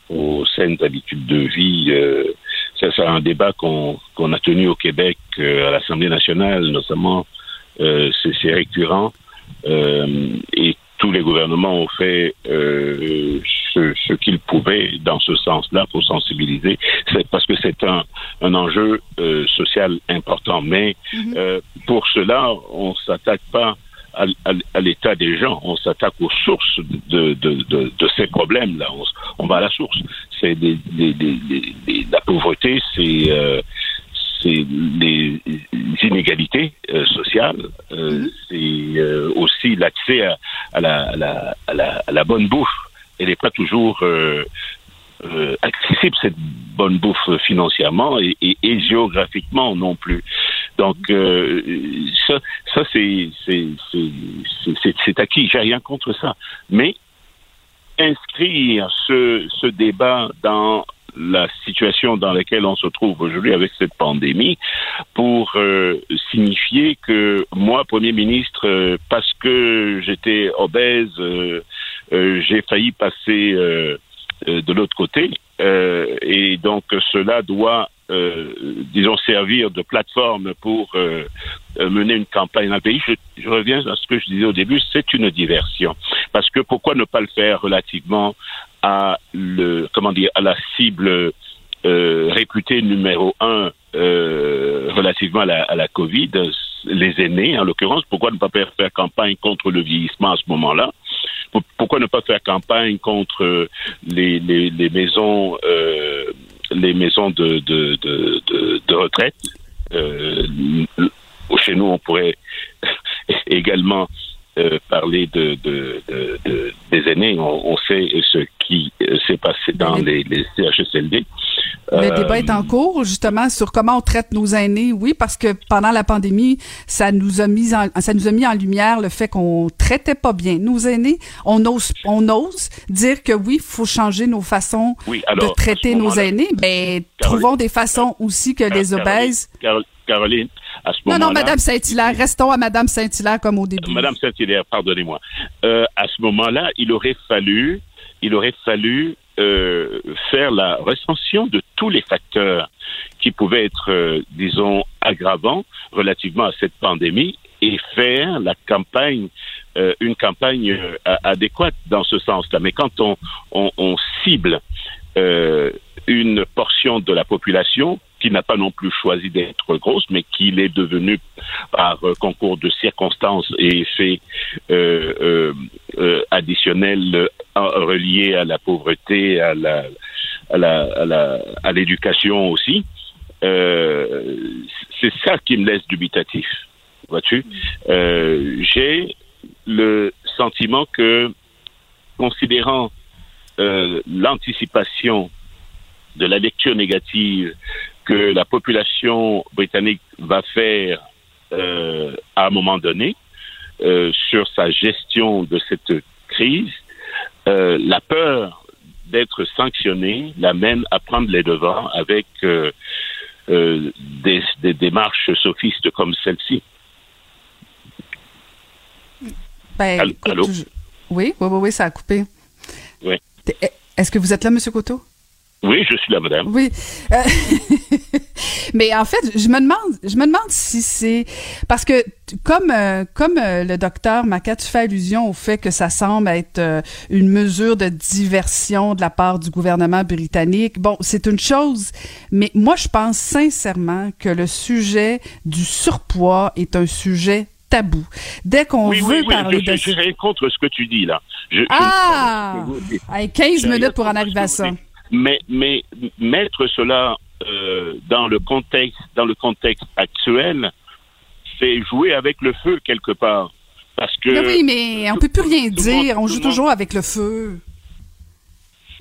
aux saines habitudes de vie c'est un débat qu'on a tenu au Québec euh, à l'Assemblée nationale, notamment. Euh, c'est récurrent. Euh, et tous les gouvernements ont fait ce, qu'ils pouvaient dans ce sens-là pour sensibiliser. C'est parce que c'est un, un enjeu social important. Mais mm-hmm. pour cela, on s'attaque pas à, l'état des gens, on s'attaque aux sources de, de, ces problèmes-là. On, va à la source. C'est la pauvreté, c'est euh, c'est les inégalités euh, sociales, euh, c'est aussi l'accès à, la, à, la, bonne bouffe. Elle n'est pas toujours accessible cette bonne bouffe financièrement et, et géographiquement non plus. Donc euh, ça, ça c'est c'est acquis. J'ai rien contre ça. Mais inscrire ce, ce débat dans la situation dans laquelle on se trouve aujourd'hui avec cette pandémie pour euh, signifier que moi, Premier ministre, euh, parce que j'étais obèse, j'ai failli passer de l'autre côté. et donc cela doit euh, disons, servir de plateforme pour euh, euh, mener une campagne dans le pays, je, reviens à ce que je disais au début, c'est une diversion. Parce que pourquoi ne pas le faire relativement à le, comment dire, à la cible réputée numéro un relativement à la, Covid, les aînés en l'occurrence, pourquoi ne pas faire, campagne contre le vieillissement à ce moment-là? Pourquoi ne pas faire campagne contre les maisons les maisons de, de, de, de, retraite. Euh, chez nous, on pourrait également euh, parler de, de, de, des aînés. On, sait ce qui euh, s'est passé dans les, les, CHSLD. Le euh, débat est en cours, justement, sur comment on traite nos aînés. Oui, parce que pendant la pandémie, ça nous a mis en, ça nous a mis en lumière le fait qu'on traitait pas bien nos aînés. On ose, on ose dire que oui, il faut changer nos façons de traiter nos aînés. Ben, trouvons des façons aussi que les obèses. Caroline, à ce moment-là. Non, non, Madame Saint-Hilaire, restons à Madame Saint-Hilaire comme au début. Madame Saint-Hilaire, pardonnez-moi. Euh, à ce moment-là, il aurait fallu, il aurait fallu euh, faire la recension de tous les facteurs qui pouvaient être, euh, disons, aggravants relativement à cette pandémie et faire la campagne, euh, une campagne adéquate dans ce sens-là. Mais quand on, cible une portion de la population qui n'a pas non plus choisi d'être grosse, mais qui l'est devenue par euh, concours de circonstances et effets euh, euh, additionnels reliés à la pauvreté, à l'éducation aussi. c'est ça qui me laisse dubitatif. Vois-tu? J'ai le sentiment que, considérant l'anticipation de la lecture négative que la population britannique va faire euh, à un moment donné euh, sur sa gestion de cette crise, euh, la peur d'être sanctionné l'amène à prendre les devants avec des, des, démarches sophistes comme celle-ci. Ben, Allô? Oui, oui, oui, oui, ça a coupé. Oui. Est-ce que vous êtes là, Monsieur Coteau? Oui, je suis là, madame. Oui. Euh, mais en fait, je me demande, je me demande si c'est parce que comme euh, comme euh, le docteur Maca, tu fais allusion au fait que ça semble être une mesure de diversion de la part du gouvernement britannique. Bon, c'est une chose, mais moi je pense sincèrement que le sujet du surpoids est un sujet tabou. Dès qu'on veut parler je, de... Je suis contre ce que tu dis, là. Je, ah! 15 minutes pour en arriver à ça. Mais, mais mettre cela euh, dans le contexte, dans le contexte actuel, c'est jouer avec le feu quelque part. Parce que. oui, mais on peut plus rien dire. on joue toujours avec le feu.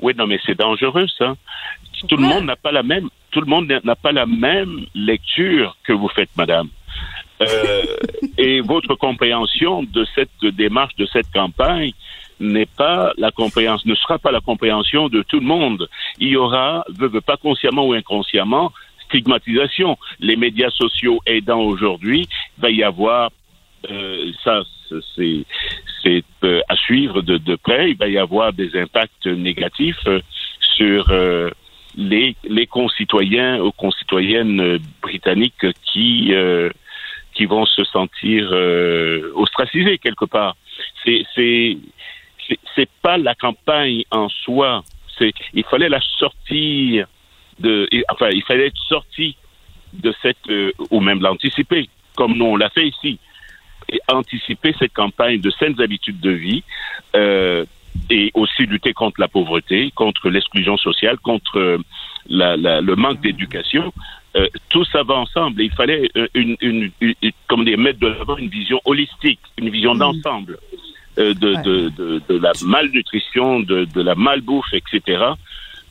Oui, non, mais c'est dangereux, ça. Tout le monde n'a pas la même. Tout le monde n'a pas la même lecture que vous faites, madame. Euh, et votre compréhension de cette démarche, de cette campagne, n'est pas la compréhension, ne sera pas la compréhension de tout le monde. Il y aura, veut, pas consciemment ou inconsciemment, stigmatisation. Les médias sociaux aidant aujourd'hui, va y avoir euh, ça, c'est c'est euh, à suivre de, de, près. Il va y avoir des impacts négatifs euh, sur euh, les, les concitoyens ou concitoyennes britanniques qui qui vont se sentir ostracisés quelque part. C'est c'est pas la campagne en soi. C'est il fallait la sortir de, enfin il fallait être sorti de cette euh, ou même l'anticiper comme nous on l'a fait ici. anticiper cette campagne de saines habitudes de vie euh, et aussi lutter contre la pauvreté, contre l'exclusion sociale, contre la, la, le manque d'éducation. Euh, tout ça va ensemble. Et il fallait euh, une, une, une, comme dire, mettre de l'avant une vision holistique, une vision d'ensemble euh, de, ouais. de, de, de, la malnutrition, de, de la malbouffe, etc.,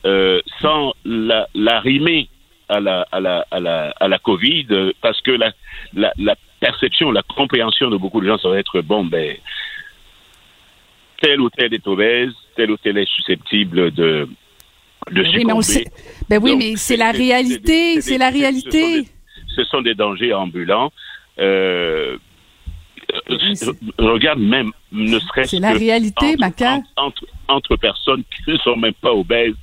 euh, sans la, la rimer à la, à la, à la, à la COVID, parce que la, la, la perception, la compréhension de beaucoup de gens, ça va être bon, ben, tel ou tel est obèse, tel ou tel est susceptible de, de oui, mais on sait... ben oui, Donc, mais c'est la réalité, c'est la réalité. Ce sont, des, ce sont des dangers ambulants. Euh, regarde même, ne serait-ce C'est la réalité. Entre, entre, entre, personnes qui ne sont même pas obèses,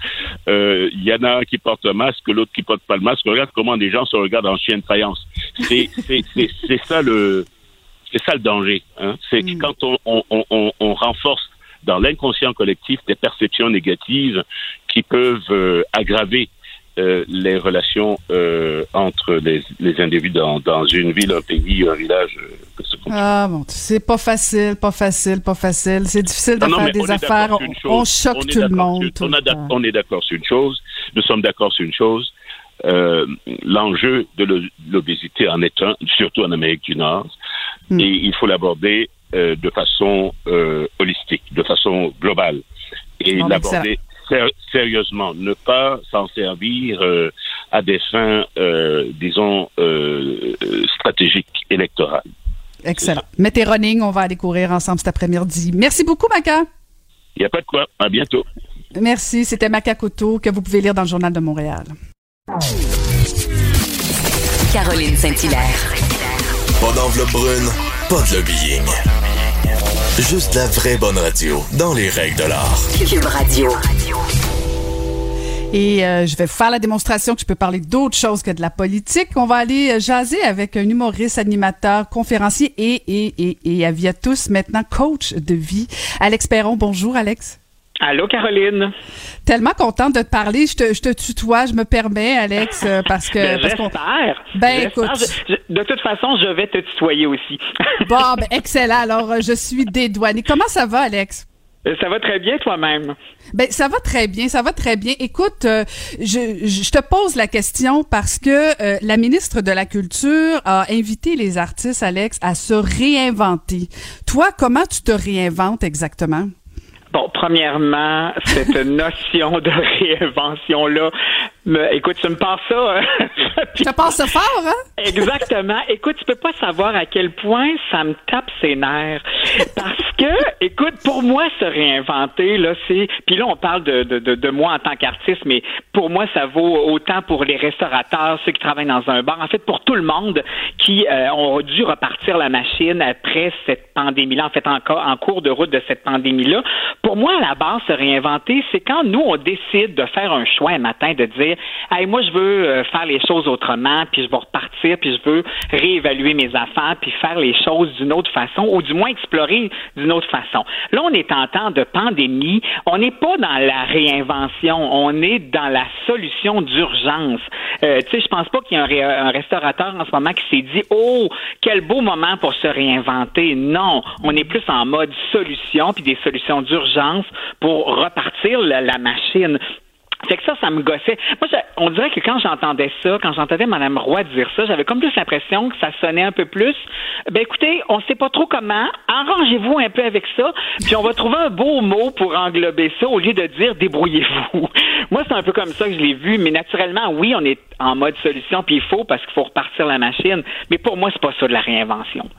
il euh, y en a un qui porte un masque, l'autre qui porte pas le masque. Regarde comment les gens se regardent en chien de faïence. C'est ça le c'est ça le danger. Hein? C'est mm. quand on, on, on, on renforce dans l'inconscient collectif des perceptions négatives qui peuvent euh, aggraver euh, les relations euh, entre les, les individus dans, dans, une ville, un pays, un village. Euh, ah bon, c'est pas facile, pas facile, pas facile. C'est difficile de non, faire non, des affaires. On, on, choque on tout le monde. Tout on, on, est d'accord sur une chose. Nous sommes d'accord sur une chose. L'enjeu de l'obésité en est un, surtout en Amérique du Nord, hmm. et il faut l'aborder de façon holistique, de façon globale, et l'aborder sérieusement, ne pas s'en servir euh, à des fins, euh, disons, euh, stratégiques électorales. Excellent. Mettez running, on va aller courir ensemble cet après-midi. Merci beaucoup, Maca. Il n'y a pas de quoi. À bientôt. Merci. C'était Maca Couteau que vous pouvez lire dans le Journal de Montréal. Caroline Saint-Hilaire. Pas d'enveloppe brune, pas de lobbying. Juste la vraie bonne radio, dans les règles de l'art. Cube Radio. Et euh, je vais faire la démonstration que je peux parler d'autre chose que de la politique. On va aller euh, jaser avec un humoriste, animateur, conférencier et, et, et, et à via tous maintenant coach de vie. Alex Perron, bonjour Alex. Allô, Caroline? Tellement contente de te parler. Je te, je te tutoie, je me permets, Alex, euh, parce que. ben, J'espère. Ben, écoute. Je, je, de toute façon, je vais te tutoyer aussi. bon, ben, excellent. Alors, euh, je suis dédouanée. Comment ça va, Alex? Euh, ça va très bien toi-même? Ben ça va très bien, ça va très bien. Écoute, euh, je, je, te pose la question parce que euh, la ministre de la Culture a invité les artistes, Alex, à se réinventer. Toi, comment tu te réinventes exactement? Bon, premièrement, cette notion de réinvention-là, me, écoute, tu me passes ça. Tu passes ça fort, hein? Exactement. Écoute, tu peux pas savoir à quel point ça me tape ses nerfs. Parce que, écoute, pour moi, se réinventer, là, c'est. Puis là, on parle de, de, de, de moi en tant qu'artiste, mais pour moi, ça vaut autant pour les restaurateurs, ceux qui travaillent dans un bar, en fait, pour tout le monde qui euh, ont dû repartir la machine après cette pandémie-là, en fait, en, en cours de route de cette pandémie-là. Pour moi, à la base, se réinventer, c'est quand nous, on décide de faire un choix un matin, de dire hey, moi, je veux euh, faire les choses autrement, puis je veux repartir, puis je veux réévaluer mes affaires, puis faire les choses d'une autre façon, ou du moins explorer d'une autre façon. Là, on est en temps de pandémie. On n'est pas dans la réinvention, on est dans la solution d'urgence. Euh, tu sais, je pense pas qu'il y ait un, un, restaurateur en ce moment qui s'est dit, oh, quel beau moment pour se réinventer. Non, on est plus en mode solution, puis des solutions d'urgence pour repartir la machine. Fait que ça, ça me gossait. Moi, on dirait que quand j'entendais ça, quand j'entendais Mme Roy dire ça, j'avais comme plus l'impression que ça sonnait un peu plus. Ben écoutez, on sait pas trop comment. Arrangez-vous un peu avec ça, puis on va trouver un beau mot pour englober ça au lieu de dire débrouillez-vous. Moi, c'est un peu comme ça que je l'ai vu, mais naturellement, oui, on est en mode solution, puis il faut parce qu'il faut repartir la machine. Mais pour moi, c'est pas ça de la réinvention.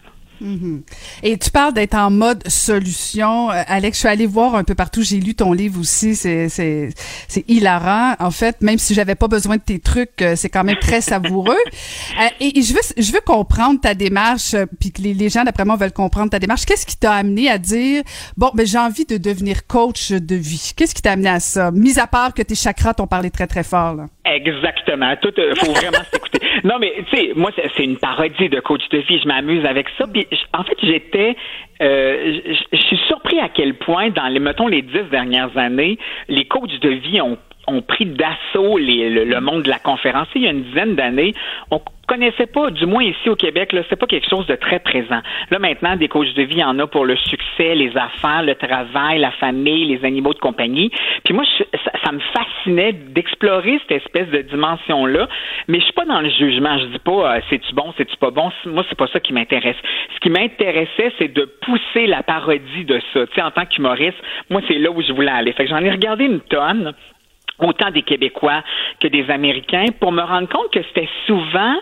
Mm-hmm. Et tu parles d'être en mode solution. Euh, Alex, je suis allée voir un peu partout. J'ai lu ton livre aussi. C'est, c'est, c'est hilarant. En fait, même si j'avais pas besoin de tes trucs, euh, c'est quand même très savoureux. euh, et, et, je veux, je veux comprendre ta démarche, euh, puis que les, les gens, d'après moi, veulent comprendre ta démarche. Qu'est-ce qui t'a amené à dire, bon, ben, j'ai envie de devenir coach de vie? Qu'est-ce qui t'a amené à ça? Mis à part que tes chakras t'ont parlé très, très fort, là. Exactement. Tout, faut vraiment s'écouter. Non, mais, tu sais, moi, c'est une parodie de coach de vie. Je m'amuse avec ça. Puis, en fait, j'étais, euh, je suis surpris à quel point, dans les, mettons, les dix dernières années, les coachs de vie ont ont pris d'assaut le, monde de la conférence. Il y a une dizaine d'années, on connaissait pas, du moins ici au Québec, là, c'est pas quelque chose de très présent. Là, maintenant, des coachs de vie, il y en a pour le succès, les affaires, le travail, la famille, les animaux de compagnie. Puis moi, ça, me fascinait d'explorer cette espèce de dimension-là, mais je suis pas dans le jugement. Je dis pas, euh, c'est-tu bon, c'est-tu pas bon? Moi, c'est pas ça qui m'intéresse. Ce qui m'intéressait, c'est de pousser la parodie de ça. Tu sais, en tant qu'humoriste, moi, c'est là où je voulais aller. Fait que j'en ai regardé une tonne autant des Québécois que des Américains pour me rendre compte que c'était souvent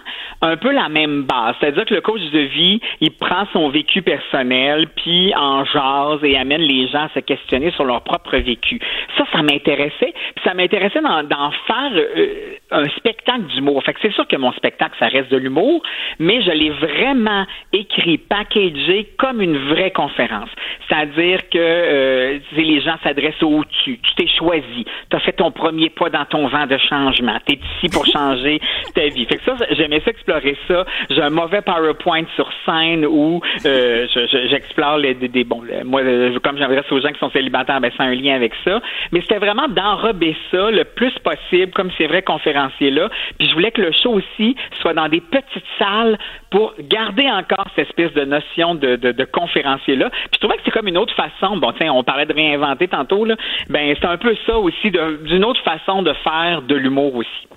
un peu la même base. C'est-à-dire que le coach de vie, il prend son vécu personnel, puis en jase et amène les gens à se questionner sur leur propre vécu. Ça, ça m'intéressait. Puis ça m'intéressait d'en faire euh, un spectacle d'humour. Fait que c'est sûr que mon spectacle, ça reste de l'humour, mais je l'ai vraiment écrit, packagé comme une vraie conférence. C'est-à-dire que euh, les gens s'adressent au-dessus. Tu t'es choisi. Tu fait ton premier pas dans ton vent de changement. Tu es ici pour changer ta vie. Fait que ça, j'aimais ça explorer ça. J'ai un mauvais PowerPoint sur scène où euh, j'explore les, des, bon, moi, comme j'adresse aux gens qui sont célibataires, ben c'est un lien avec ça. Mais c'était vraiment d'enrober ça le plus possible, comme ces vrais conférenciers-là. Puis je voulais que le show aussi soit dans des petites salles pour garder encore cette espèce de notion de, de, de conférencier-là. Puis je trouvais que c'est comme une autre façon. Bon, tiens, on parlait de réinventer tantôt, là. Ben, c'est un peu ça aussi, d'une autre façon de faire de l'humour aussi.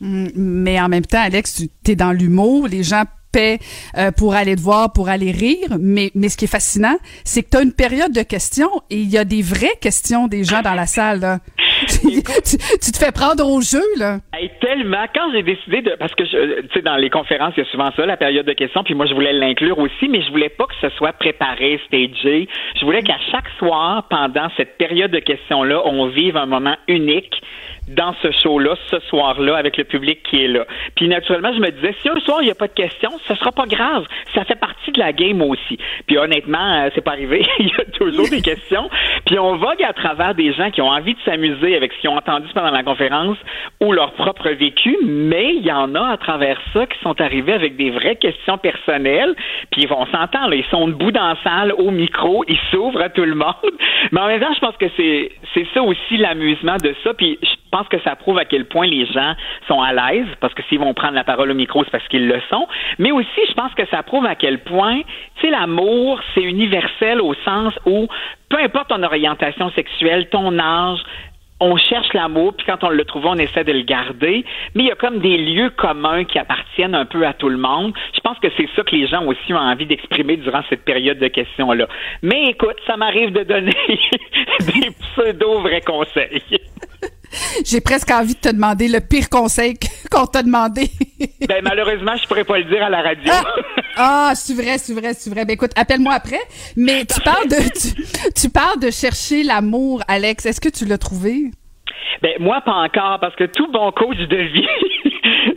Mm, mais en même temps, Alex, tu es dans l'humour, les gens euh, pour aller te voir, pour aller rire, mais, mais ce qui est fascinant, c'est que tu as une période de questions et il y a des vraies questions des gens dans la salle. Là. tu, te fais prendre au jeu, là. tellement. Quand j'ai décidé de. Parce que, tu sais, dans les conférences, il y a souvent ça, la période de questions, puis moi, je voulais l'inclure aussi, mais je voulais pas que ce soit préparé, stagé. Je voulais qu'à chaque soir, pendant cette période de questions-là, on vive un moment unique dans ce show-là, ce soir-là, avec le public qui est là. Puis naturellement, je me disais, si un soir il n'y a pas de questions, ce sera pas grave. Ça fait partie de la game aussi. Puis honnêtement, euh, c'est pas arrivé. il y a toujours des questions. Puis on vogue à travers des gens qui ont envie de s'amuser avec ce qu'ils ont entendu pendant la conférence ou leur propre vécu, mais il y en a à travers ça qui sont arrivés avec des vraies questions personnelles. Puis ils vont s'entendre. Ils sont debout dans la salle, au micro, ils s'ouvrent à tout le monde. Mais en même temps, je pense que c'est ça aussi l'amusement de ça. Puis pense que ça prouve à quel point les gens sont à l'aise, parce que s'ils vont prendre la parole au micro, c'est parce qu'ils le sont. Mais aussi, je pense que ça prouve à quel point, tu sais, l'amour, c'est universel au sens où, peu importe ton orientation sexuelle, ton âge, on cherche l'amour, puis quand on le trouve, on essaie de le garder. Mais il y a comme des lieux communs qui appartiennent un peu à tout le monde. Je pense que c'est ça que les gens aussi ont envie d'exprimer durant cette période de questions-là. Mais écoute, ça m'arrive de donner des pseudo vrais conseils. J'ai presque envie de te demander le pire conseil qu'on t'a demandé. ben malheureusement, je pourrais pas le dire à la radio. ah, ah c'est vrai, c'est vrai, c'est vrai. Ben écoute, appelle-moi après. Mais tu parles de tu, parles de chercher l'amour, Alex. Est-ce que tu l'as trouvé? Ben moi pas encore parce que tout bon coach de vie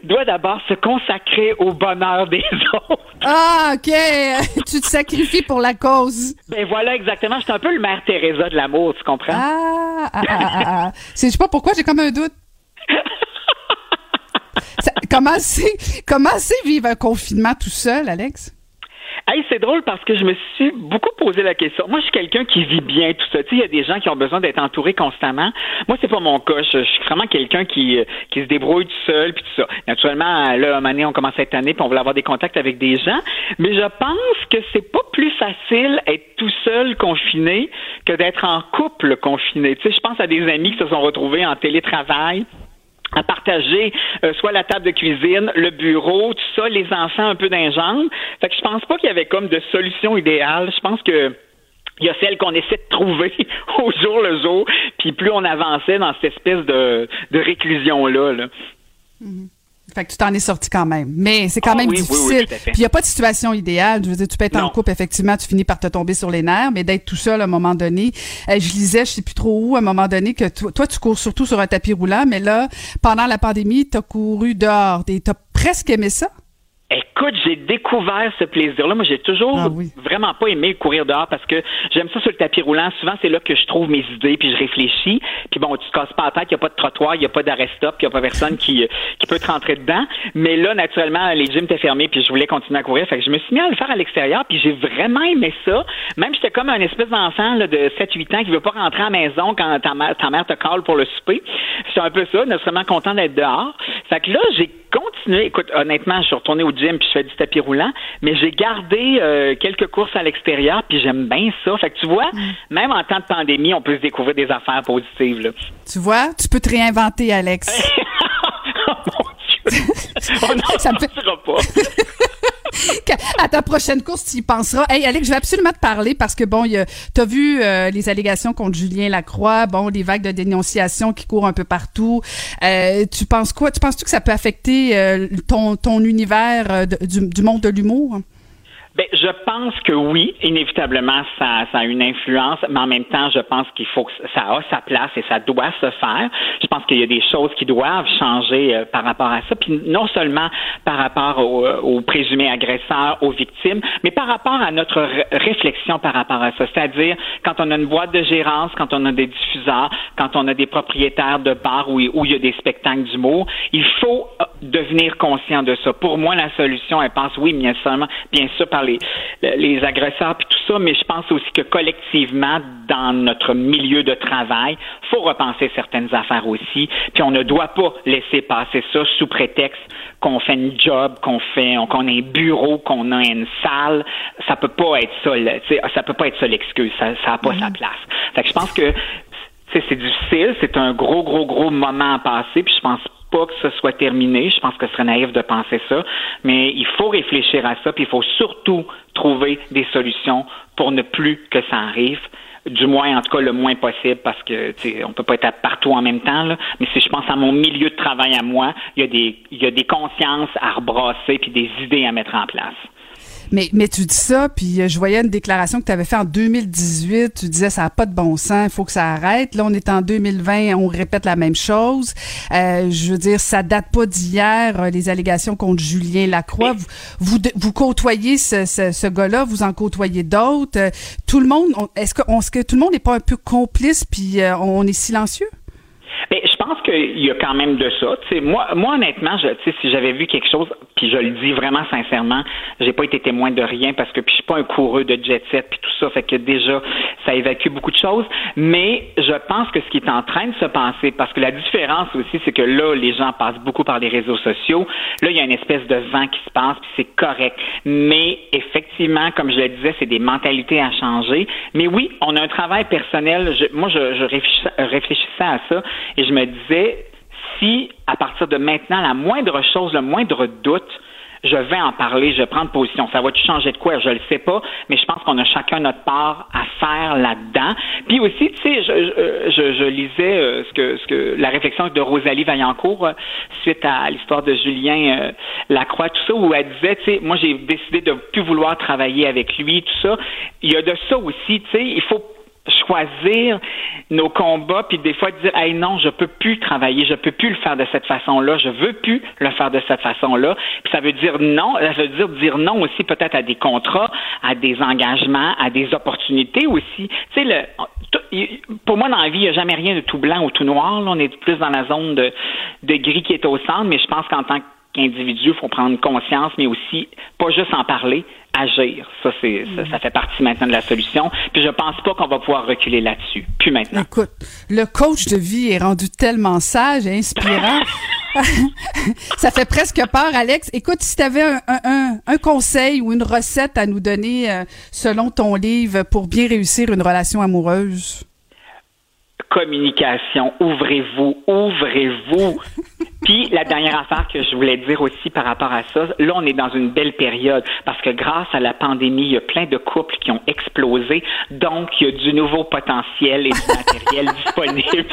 doit d'abord se consacrer au bonheur des autres. Ah, OK. tu te sacrifies pour la cause. Ben voilà, exactement. Je suis un peu le mère Teresa de l'amour, tu comprends? Ah, ah, ah, ah. ah. Je sais pas pourquoi, j'ai comme un doute. comment c'est comment c'est vivre un confinement tout seul, Alex? Hey, c'est drôle parce que je me suis beaucoup posé la question. Moi, je suis quelqu'un qui vit bien tout ça. Tu sais, il y a des gens qui ont besoin d'être entourés constamment. Moi, c'est pas mon cas. Je, suis vraiment quelqu'un qui, qui se débrouille tout seul puis tout ça. Naturellement, là, à un moment on commence cette année puis on veut avoir des contacts avec des gens. Mais je pense que c'est pas plus facile être tout seul confiné que d'être en couple confiné. Tu sais, je pense à des amis qui se sont retrouvés en télétravail à partager euh, soit la table de cuisine, le bureau, tout ça, les enfants un peu d'ingénieur. Fait que je pense pas qu'il y avait comme de solution idéale. Je pense que il y a celle qu'on essaie de trouver au jour le jour, puis plus on avançait dans cette espèce de, de réclusion-là. Là. Mm-hmm. Fait que tu t'en es sorti quand même. Mais c'est quand ah même difficile. puis il n'y a pas de situation idéale. Je veux dire, tu peux être en couple, effectivement, tu finis par te tomber sur les nerfs, mais d'être tout seul à un moment donné. Euh, je lisais, je sais plus trop où, à un moment donné, que toi, tu cours surtout sur un tapis roulant, mais là, pendant la pandémie, tu as couru dehors. Tu as presque aimé ça? Écoute, j'ai découvert ce plaisir-là. Moi, j'ai toujours Ah vraiment pas aimé courir dehors parce que j'aime ça sur le tapis roulant. Souvent, c'est là que je trouve mes idées, puis je réfléchis. Puis bon, tu te casses pas la tête, il n'y a pas de trottoir, il n'y a pas d'arrêt stop, il n'y a pas personne qui, qui peut te rentrer dedans. Mais là, naturellement, les gyms étaient fermés, puis je voulais continuer à courir. Fait que je me suis mis à le faire à l'extérieur, puis j'ai vraiment aimé ça. Même j'étais comme un espèce d'enfant là, de 7-8 ans qui veut pas rentrer à la maison quand ta mère, ta mère te call pour le souper. C'est un peu ça, naturellement content d'être dehors. Fait que là, j'ai continué. Écoute, honnêtement, je suis retourné au gym puis je fais du tapis roulant, mais j'ai gardé euh, quelques courses à l'extérieur puis j'aime bien ça. Fait que tu vois, même en temps de pandémie, on peut se découvrir des affaires positives. Là. Tu vois, tu peux te réinventer, Alex. On n'en fait- pas. à ta prochaine course, tu y penseras. Hey, Alex, je vais absolument te parler parce que, bon, tu as vu euh, les allégations contre Julien Lacroix, bon, les vagues de dénonciation qui courent un peu partout. Euh, tu penses quoi? Tu penses-tu que ça peut affecter euh, ton, ton univers de- du, du monde de l'humour? Ben, je pense que oui, inévitablement, ça, ça a une influence, mais en même temps, je pense qu'il faut que ça a sa place et ça doit se faire. Je pense qu'il y a des choses qui doivent changer euh, par rapport à ça, puis non seulement par rapport aux, euh, aux présumés agresseurs, aux victimes, mais par rapport à notre ré- réflexion par rapport à ça. C'est-à-dire, quand on a une boîte de gérance, quand on a des diffuseurs, quand on a des propriétaires de bars où, il y a des spectacles d'humour, il faut euh, devenir conscient de ça. Pour moi, la solution, elle passe, oui, bien seulement, bien sûr, les, les agresseurs puis tout ça, mais je pense aussi que collectivement, dans notre milieu de travail, faut repenser certaines affaires aussi. Puis on ne doit pas laisser passer ça sous prétexte qu'on fait une job, qu'on fait, qu'on a un bureau, qu'on a une salle. Ça peut pas être ça. Ça peut pas être ça l'excuse. Ça, ça a pas sa place. Fait que je pense que c'est difficile, c'est un gros, gros, gros moment à passer, puis je pense pas que ce soit terminé. Je pense que ce serait naïf de penser ça. Mais il faut réfléchir à ça, puis il faut surtout trouver des solutions pour ne plus que ça arrive. Du moins, en tout cas, le moins possible, parce que on peut pas être partout en même temps. Là. Mais si je pense à mon milieu de travail à moi, il y a des, il y a des consciences à rebrasser puis des idées à mettre en place. Mais, mais tu dis ça, puis euh, je voyais une déclaration que tu avais faite en 2018. Tu disais ça n'a pas de bon sens, il faut que ça arrête. Là, on est en 2020, on répète la même chose. Euh, je veux dire, ça date pas d'hier, euh, les allégations contre Julien Lacroix. Vous, vous, vous côtoyez ce, ce, ce gars-là, vous en côtoyez d'autres. Euh, tout le monde, on- est-ce que, on- est-ce que tout le monde n'est pas un peu complice, puis euh, on est silencieux? Mais pense qu'il y a quand même de ça. Moi, honnêtement, je, si j'avais vu quelque chose, puis je le dis vraiment sincèrement, j'ai pas été témoin de rien parce que puis je suis pas un coureux de jet set puis tout ça, fait que déjà ça évacue beaucoup de choses. Mais je pense que ce qui est en train de se passer, parce que la différence aussi, c'est que là, les gens passent beaucoup par les réseaux sociaux. Là, il y a une espèce de vent qui se passe, puis c'est correct. Mais effectivement, comme je le disais, c'est des mentalités à changer. Mais oui, on a un travail personnel. Je- moi, je, je réfléchissais, à ça et je me disais, si à partir de maintenant, la moindre chose, le moindre doute, je vais en parler, je vais prendre position. Ça va-tu changer de quoi? Je le sais pas, mais je pense qu'on a chacun notre part à faire là-dedans. Puis aussi, tu sais, je, lisais euh, ce que, ce que la réflexion de Rosalie Vaillancourt euh, suite à l'histoire de Julien euh, Lacroix, tout ça, où elle disait, tu sais, moi j'ai décidé de plus vouloir travailler avec lui, tout ça. Il y a de ça aussi, tu sais, il faut choisir nos combats puis des fois dire hey non je peux plus travailler je peux plus le faire de cette façon là je veux plus le faire de cette façon là puis ça veut dire non ça veut dire dire non aussi peut-être à des contrats à des engagements à des opportunités aussi tu sais le pour moi dans la vie il n'y a jamais rien de tout blanc ou tout noir là. on est plus dans la zone de, de gris qui est au centre mais je pense qu'en tant qu'individu il faut prendre conscience mais aussi pas juste en parler agir. Ça, c'est, ça, ça fait partie maintenant de la solution. Puis je pense pas qu'on va pouvoir reculer là-dessus. Plus maintenant. Écoute, le coach de vie est rendu tellement sage et inspirant. ça fait presque peur, Alex. Écoute, si tu avais un, un- un- un conseil ou une recette à nous donner euh, selon ton livre pour bien réussir une relation amoureuse? Communication, ouvrez-vous, ouvrez-vous. Puis la dernière affaire que je voulais dire aussi par rapport à ça, là on est dans une belle période parce que grâce à la pandémie, il y a plein de couples qui ont explosé, donc il y a du nouveau potentiel et du matériel disponible.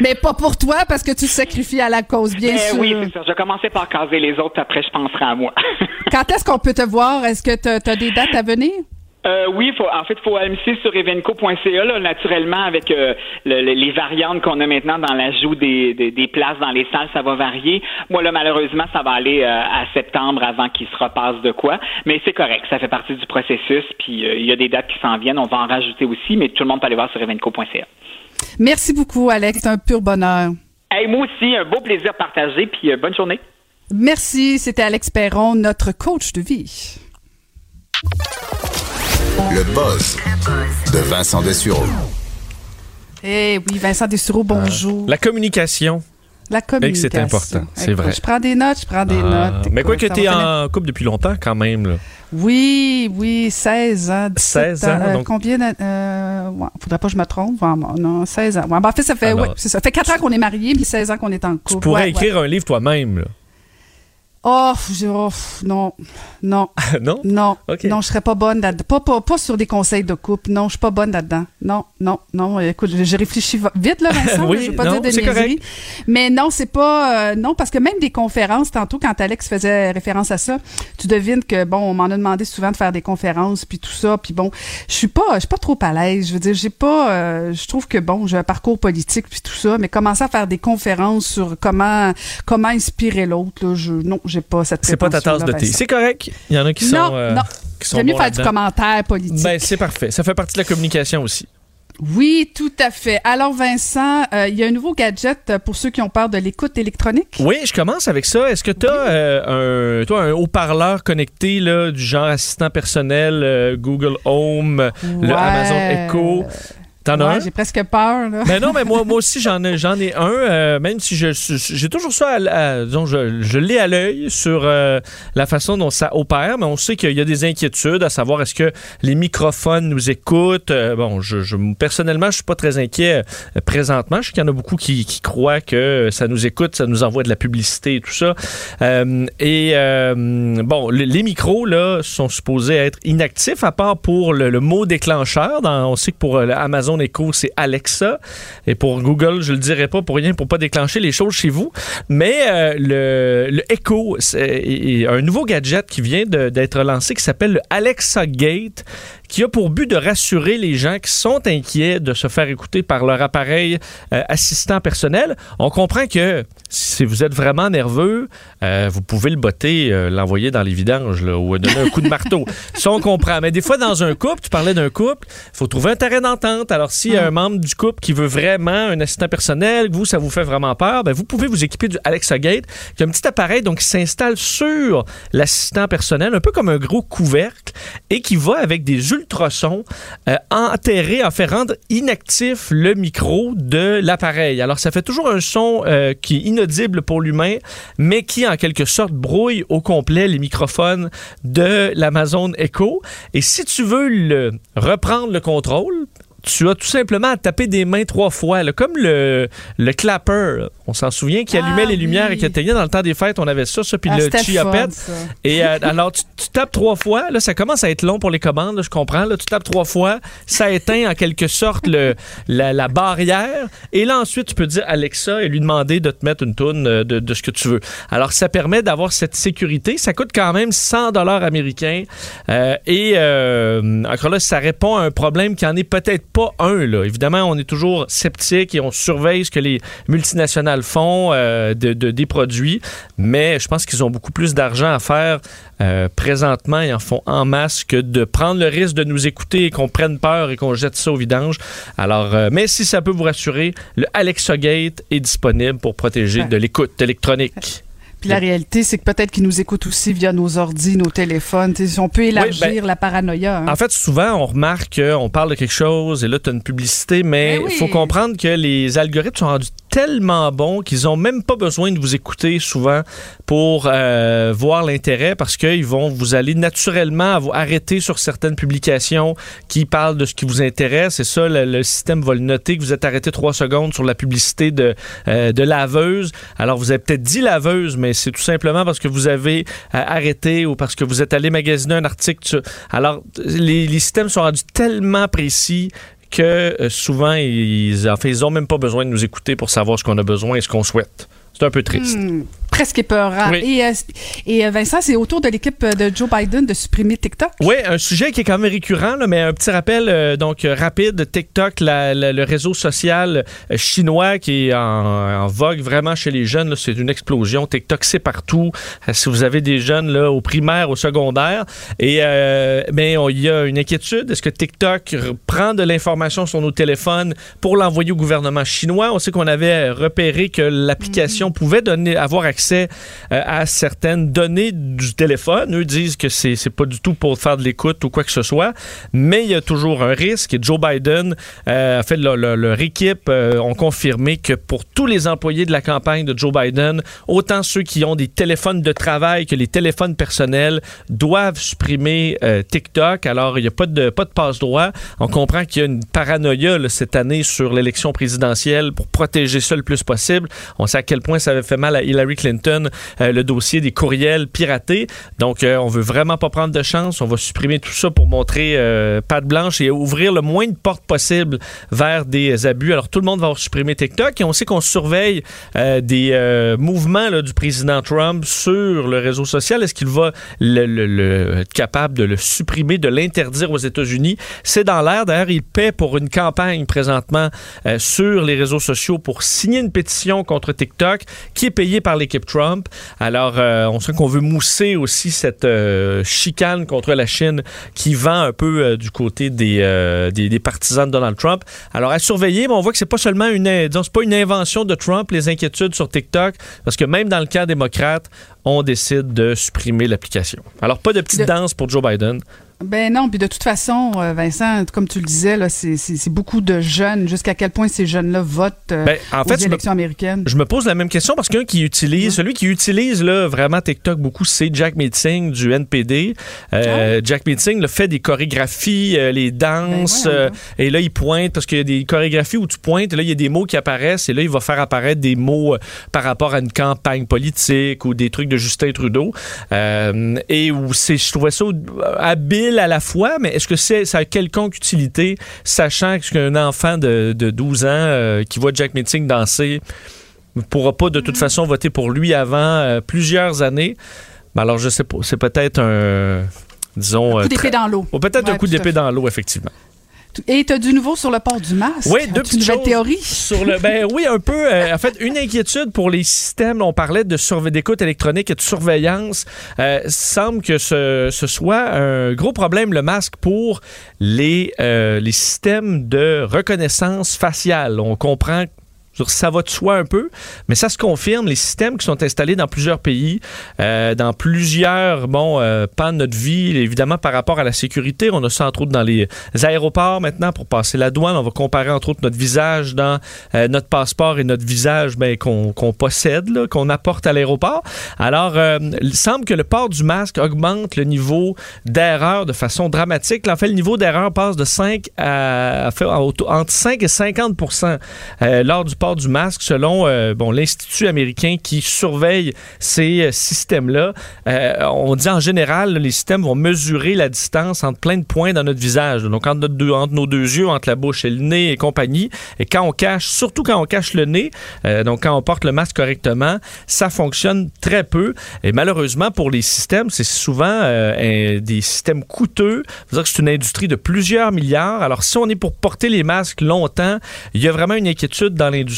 Mais pas pour toi parce que tu te sacrifies à la cause, bien Eh sûr. oui, c'est ça. Je vais commencer par caser les autres, après je penserai à moi. Quand est-ce qu'on peut te voir? Est-ce que tu as, des dates à venir? Euh, oui, faut, en fait, il faut aller sur evenco.ca, là, naturellement, avec euh, le- le- les variantes qu'on a maintenant dans l'ajout des, des, des places dans les salles, ça va varier. Moi, là, malheureusement, ça va aller euh, à septembre avant qu'il se repasse de quoi. Mais c'est correct, ça fait partie du processus. Puis il y a des dates qui s'en viennent, on va en rajouter aussi, mais tout le monde peut aller voir sur evenco.ca. Merci beaucoup, Alex. C'est un pur bonheur. Hey, moi aussi, un beau plaisir partagé, puis bonne journée. Merci. C'était Alex Perron, notre coach de vie. Le buzz de Vincent Dessureau. Eh oui, Vincent Dessureau, bonjour. La communication. La que communication. c'est important, c'est vrai. Je prends des notes, je prends des Ah, notes. mais quoi que tu es en couple depuis longtemps quand même. Là. Oui, oui, 16 ans. 17 16 ans, Euh, donc- Combien de... Euh, ouais, faudrait pas que je me trompe. Ouais, non, 16 ans. Ouais, ben, en fait, ça fait, Alors, ouais, c'est ça. Fait 4 ans qu'on est mariés, mais 16 ans qu'on est en couple. Tu pourrais Ouais, écrire ouais. un livre toi-même. Oh, j'ai- oh, non, non. non? Non, je serais pas bonne là-dedans. Pas, pas, pas sur des conseils de couple. Non, je suis pas bonne là-dedans. Non, non, non. Écoute, j'ai réfléchi va- vite, là, Vincent. Oui, je veux pas non, dire de. Mais non, c'est pas... euh, non, parce que même des conférences, tantôt, quand Alex faisait référence à ça, tu devines que, bon, on m'en a demandé souvent de faire des conférences, puis tout ça, puis bon, je suis pas, je suis pas trop à l'aise. Je veux dire, j'ai pas... euh, je trouve que, bon, j'ai un parcours politique, puis tout ça, mais commencer à faire des conférences sur comment comment inspirer l'autre, là, je, non, j'ai pas cette C'est pas ta tasse de thé. Vincent. C'est correct. Il y en a qui Non, sont. euh, non. qui sont J'aime mieux faire du commentaire politique. Ben, c'est parfait. Ça fait partie de la communication aussi. Oui, tout à fait. Alors, Vincent, euh, il y a un nouveau gadget euh, pour ceux qui ont peur de l'écoute électronique. Oui, je commence avec ça. Est-ce que tu as un, toi, un haut-parleur connecté là, du genre assistant personnel, euh, Google Home, euh, le Ouais. Amazon Echo? T'en as Ouais, un? j'ai presque peur. Là. Ben non, mais moi, moi aussi, j'en ai, j'en ai un, euh, même si je j'ai toujours ça, à, à- disons, je, je l'ai à l'œil sur euh, la façon dont ça opère, mais on sait qu'il y a des inquiétudes à savoir est-ce que les microphones nous écoutent? Euh, bon, je, je- personnellement, je suis pas très inquiet présentement. Je sais qu'il y en a beaucoup qui, qui croient que ça nous écoute, ça nous envoie de la publicité et tout ça. Et bon, le- les micros, là, sont supposés être inactifs, à part pour le, le mot déclencheur. Dans, on sait que pour le C'est Alexa. Et pour Google, je le dirais pas pour rien, pour pas déclencher les choses chez vous. Mais euh, le, Echo, c'est un nouveau gadget qui vient d'être lancé qui s'appelle le Alexa Gate, qui a pour but de rassurer les gens qui sont inquiets de se faire écouter par leur appareil euh, assistant personnel. On comprend que si vous êtes vraiment nerveux, euh, vous pouvez le botter, euh, l'envoyer dans les vidanges là, ou donner un coup de marteau. Ça, on comprend. Mais des fois, dans un couple, tu parlais d'un couple, il faut trouver un terrain d'entente. Alors, s'il y a un membre du couple qui veut vraiment un assistant personnel, que vous, ça vous fait vraiment peur, ben, vous pouvez vous équiper du Alexa Gate, qui est un petit appareil donc, qui s'installe sur l'assistant personnel, un peu comme un gros couvercle, et qui va avec des ultrasons euh, enterrer, en faire rendre inactif le micro de l'appareil. Alors, ça fait toujours un son qui est inaudible pour l'humain, mais qui, en quelque sorte, brouille au complet les microphones de l'Amazon Echo. Et si tu veux reprendre le contrôle, tu as tout simplement à taper des mains trois fois, là, comme le, le clapper. On s'en souvient qui Ah, allumait les lumières oui. et qui éteignait dans le temps des fêtes. On avait ça, ça, puis Ah, le c'était chia fun, pet. ça. Et euh, alors, tu, tu tapes trois fois. Là, ça commence à être long pour les commandes, là, je comprends. Là, tu tapes trois fois. Ça éteint en quelque sorte le, la, la barrière. Et là, ensuite, tu peux dire Alexa et lui demander de te mettre une toune euh, de, de ce que tu veux. Alors, ça permet d'avoir cette sécurité. Ça coûte quand même 100 dollars américains. Euh, et euh, encore là, ça répond à un problème qui en est peut-être pas un. Là. Évidemment, on est toujours sceptique et on surveille ce que les multinationales font euh, de, de- des produits. Mais je pense qu'ils ont beaucoup plus d'argent à faire euh, présentement. Ils en font en masse que de prendre le risque de nous écouter et qu'on prenne peur et qu'on jette ça au vidange. Alors, euh, mais si ça peut vous rassurer, le Alexa Gate est disponible pour protéger de l'écoute électronique. Puis la réalité, c'est que peut-être qu'ils nous écoutent aussi via nos ordis, nos téléphones. On peut élargir ben, la paranoïa. hein. En fait, souvent, on remarque qu'on parle de quelque chose et là, tu as une publicité, mais il Ben oui. faut comprendre que les algorithmes sont rendus tellement bons qu'ils n'ont même pas besoin de vous écouter souvent pour euh, voir l'intérêt parce qu'ils vont vous aller naturellement vous arrêter sur certaines publications qui parlent de ce qui vous intéresse et ça, le, système va le noter que vous êtes arrêté trois secondes sur la publicité de, euh, de laveuse. Alors, vous avez peut-être dit laveuse, mais c'est tout simplement parce que vous avez euh, arrêté ou parce que vous êtes allé magasiner un article. Alors, les systèmes sont rendus tellement précis que euh, souvent, ils, en fait, ils ont même pas besoin de nous écouter pour savoir ce qu'on a besoin et ce qu'on souhaite. C'est un peu triste. Hmm. presque épeurant. Et, euh, et euh, Vincent, c'est autour de l'équipe de Joe Biden de supprimer TikTok. Oui, un sujet qui est quand même récurrent, là, mais un petit rappel euh, donc rapide. TikTok, la, le réseau social chinois qui est en, vogue vraiment chez les jeunes, c'est une explosion. TikTok, c'est partout. si vous avez des jeunes là, au primaire, au secondaire, et mais il y a une inquiétude. Est-ce que TikTok prend de l'information sur nos téléphones pour l'envoyer au gouvernement chinois? On sait qu'on avait repéré que l'application mm-hmm. pouvait donner, avoir accès euh, à certaines données du téléphone. Eux disent que c'est, pas du tout pour faire de l'écoute ou quoi que ce soit, mais il y a toujours un risque. Joe Biden, euh, fait, leur, équipe euh, ont confirmé que pour tous les employés de la campagne de Joe Biden, autant ceux qui ont des téléphones de travail que les téléphones personnels, doivent supprimer TikTok. Alors, il n'y a pas de, pas de passe-droit. On comprend qu'il y a une paranoïa cette année sur l'élection présidentielle pour protéger ça le plus possible. On sait à quel point ça avait fait mal à Hillary Clinton euh, le dossier des courriels piratés. Donc, euh, on veut vraiment pas prendre de chance. On va supprimer tout ça pour montrer euh, patte blanche et ouvrir le moins de portes possible vers des abus. Alors, tout le monde va supprimer TikTok et on sait qu'on surveille des mouvements du président Trump sur le réseau social. Est-ce qu'il va être capable de le supprimer, de l'interdire aux États-Unis? C'est dans l'air. D'ailleurs, il paie pour une campagne présentement sur les réseaux sociaux pour signer une pétition contre TikTok qui est payée par l'équipe Trump. Alors, euh, on sait qu'on veut mousser aussi cette euh, chicane contre la Chine qui vend un peu euh, du côté des, des, partisans de Donald Trump. Alors, à surveiller, mais on voit que c'est pas seulement une, pas une invention de Trump, les inquiétudes sur TikTok, parce que même dans le cas démocrate, on décide de supprimer l'application. Alors, pas de petite danse pour Joe Biden. Ben non, puis de toute façon, euh, Vincent, comme tu le disais, là, c'est, beaucoup de jeunes. Jusqu'à quel point ces jeunes-là votent euh, ben, en aux élections américaines? Je me pose la même question parce qu'un qui utilise, celui qui utilise là, vraiment TikTok beaucoup, c'est Jack Meeting du NPD. Euh, ah Jack Meeting le fait des chorégraphies, les danses, ben et là il pointe parce qu'il y a des chorégraphies où tu pointes, et là il y a des mots qui apparaissent, et là il va faire apparaître des mots par rapport à une campagne politique ou des trucs de Justin Trudeau. et où c'est, je trouvais ça habile à la fois, mais est-ce que c'est, ça a quelconque utilité, sachant qu'un enfant de, 12 ans euh, qui voit Jack Meeting danser ne pourra pas de toute mm. façon voter pour lui avant euh, plusieurs années? Ben alors, je sais pas. C'est peut-être un. Disons. Un coup d'épée dans l'eau. peut-être un coup d'épée dans l'eau, effectivement. Et tu as du nouveau sur le port du masque? Oui, deux petites. Sur le, ben oui, un peu. Euh, en fait, une inquiétude pour les systèmes. On parlait de d'écoute électronique et de surveillance. Euh, semble que ce, ce, soit un gros problème, le masque, pour les, euh, les systèmes de reconnaissance faciale. On comprend ça va de soi un peu, mais ça se confirme. Les systèmes qui sont installés dans plusieurs pays, euh, dans plusieurs bon, euh, pans de notre vie, évidemment par rapport à la sécurité. On a ça entre autres dans les aéroports maintenant pour passer la douane. On va comparer entre autres notre visage dans euh, notre passeport et notre visage ben, qu'on possède, qu'on apporte à l'aéroport. Alors, il semble que le port du masque augmente le niveau d'erreur de façon dramatique. en fait, le niveau d'erreur passe de 5 à, à, entre 5 et 50% lors du port du masque selon euh, bon, l'Institut américain qui surveille ces euh, systèmes-là. Euh, on dit en général, les systèmes vont mesurer la distance entre plein de points dans notre visage. Donc, entre, notre entre nos deux yeux, entre la bouche et le nez et compagnie. Et quand on cache, surtout quand on cache le nez, donc quand on porte le masque correctement, ça fonctionne très peu. Et malheureusement, pour les systèmes, c'est souvent des systèmes coûteux. dire que c'est une industrie de plusieurs milliards. Alors, si on est pour porter les masques longtemps, il y a vraiment une inquiétude dans l'industrie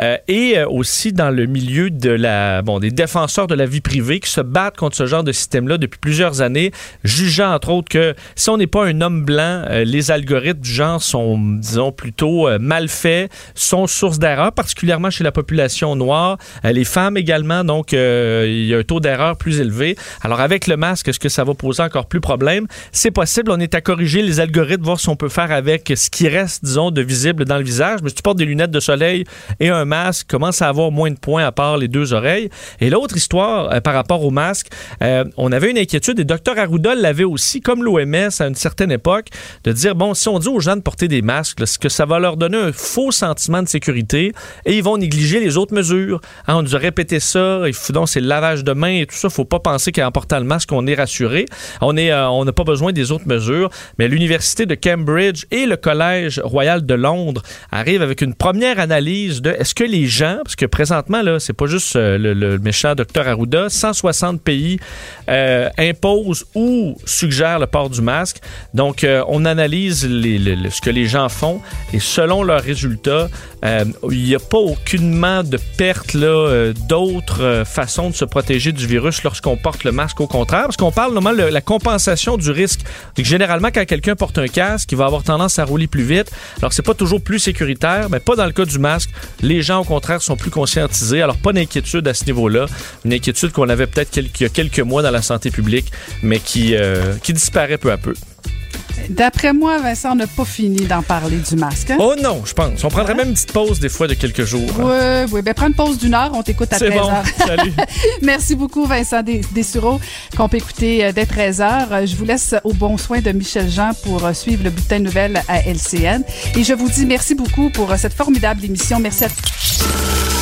euh, et euh, aussi dans le milieu de la, bon, des défenseurs de la vie privée qui se battent contre ce genre de système-là depuis plusieurs années, jugeant entre autres que si on n'est pas un homme blanc, euh, les algorithmes du genre sont, disons, plutôt mal faits, sont source d'erreur, particulièrement chez la population noire, les femmes également, donc il y a un taux d'erreur plus élevé. Alors avec le masque, est-ce que ça va poser encore plus problème? C'est possible, on est à corriger les algorithmes, voir si on peut faire avec ce qui reste, disons, de visible dans le visage. Mais si tu portes des lunettes de soleil, et un masque commence à avoir moins de points à part les deux oreilles. Et l'autre histoire euh, par rapport au masque, euh, on avait une inquiétude et Dr Arruda l'avait aussi, comme l'OMS à une certaine époque, de dire bon, si on dit aux gens de porter des masques, est-ce que ça va leur donner un faux sentiment de sécurité et ils vont négliger les autres mesures. Hein, on nous a répété ça, il faut donc c'est le lavage de mains et tout ça. Faut pas penser qu'en portant le masque, on est rassuré. On est, euh, on n'a pas besoin des autres mesures. Mais l'université de Cambridge et le collège royal de Londres arrivent avec une première analyse est-ce que les gens, parce que présentement, là, c'est pas juste euh, le, méchant docteur Arruda, 160 pays euh, imposent ou suggèrent le port du masque. Donc, euh, on analyse ce que les gens font et selon leurs résultats, il n'y a pas aucunement de perte là, d'autres façons de se protéger du virus lorsqu'on porte le masque. Au contraire, parce qu'on parle normalement de la compensation du risque. Donc, généralement, quand quelqu'un porte un casque, il va avoir tendance à rouler plus vite. Alors, c'est pas toujours plus sécuritaire, mais pas dans le cas du masque. Les gens, au contraire, sont plus conscientisés. Alors, pas d'inquiétude à ce niveau-là. Une inquiétude qu'on avait peut-être il y a quelques mois dans la santé publique, mais qui, euh, qui disparaît peu à peu. D'après moi, Vincent, on n'a pas fini d'en parler du masque. hein? Oh non, je pense. On prendrait même une petite pause des fois de quelques jours. hein. Oui, oui. Ben, prends une pause d'une heure, on t'écoute à C'est 13 bon. heures. Salut. Merci beaucoup, Vincent Des- Dessureau, qu'on peut écouter euh, dès 13 heures. Euh, Je vous laisse au bon soin de Michel Jean pour euh, suivre le bulletin de nouvelles à LCN. Et je vous dis merci beaucoup pour cette formidable émission. Merci à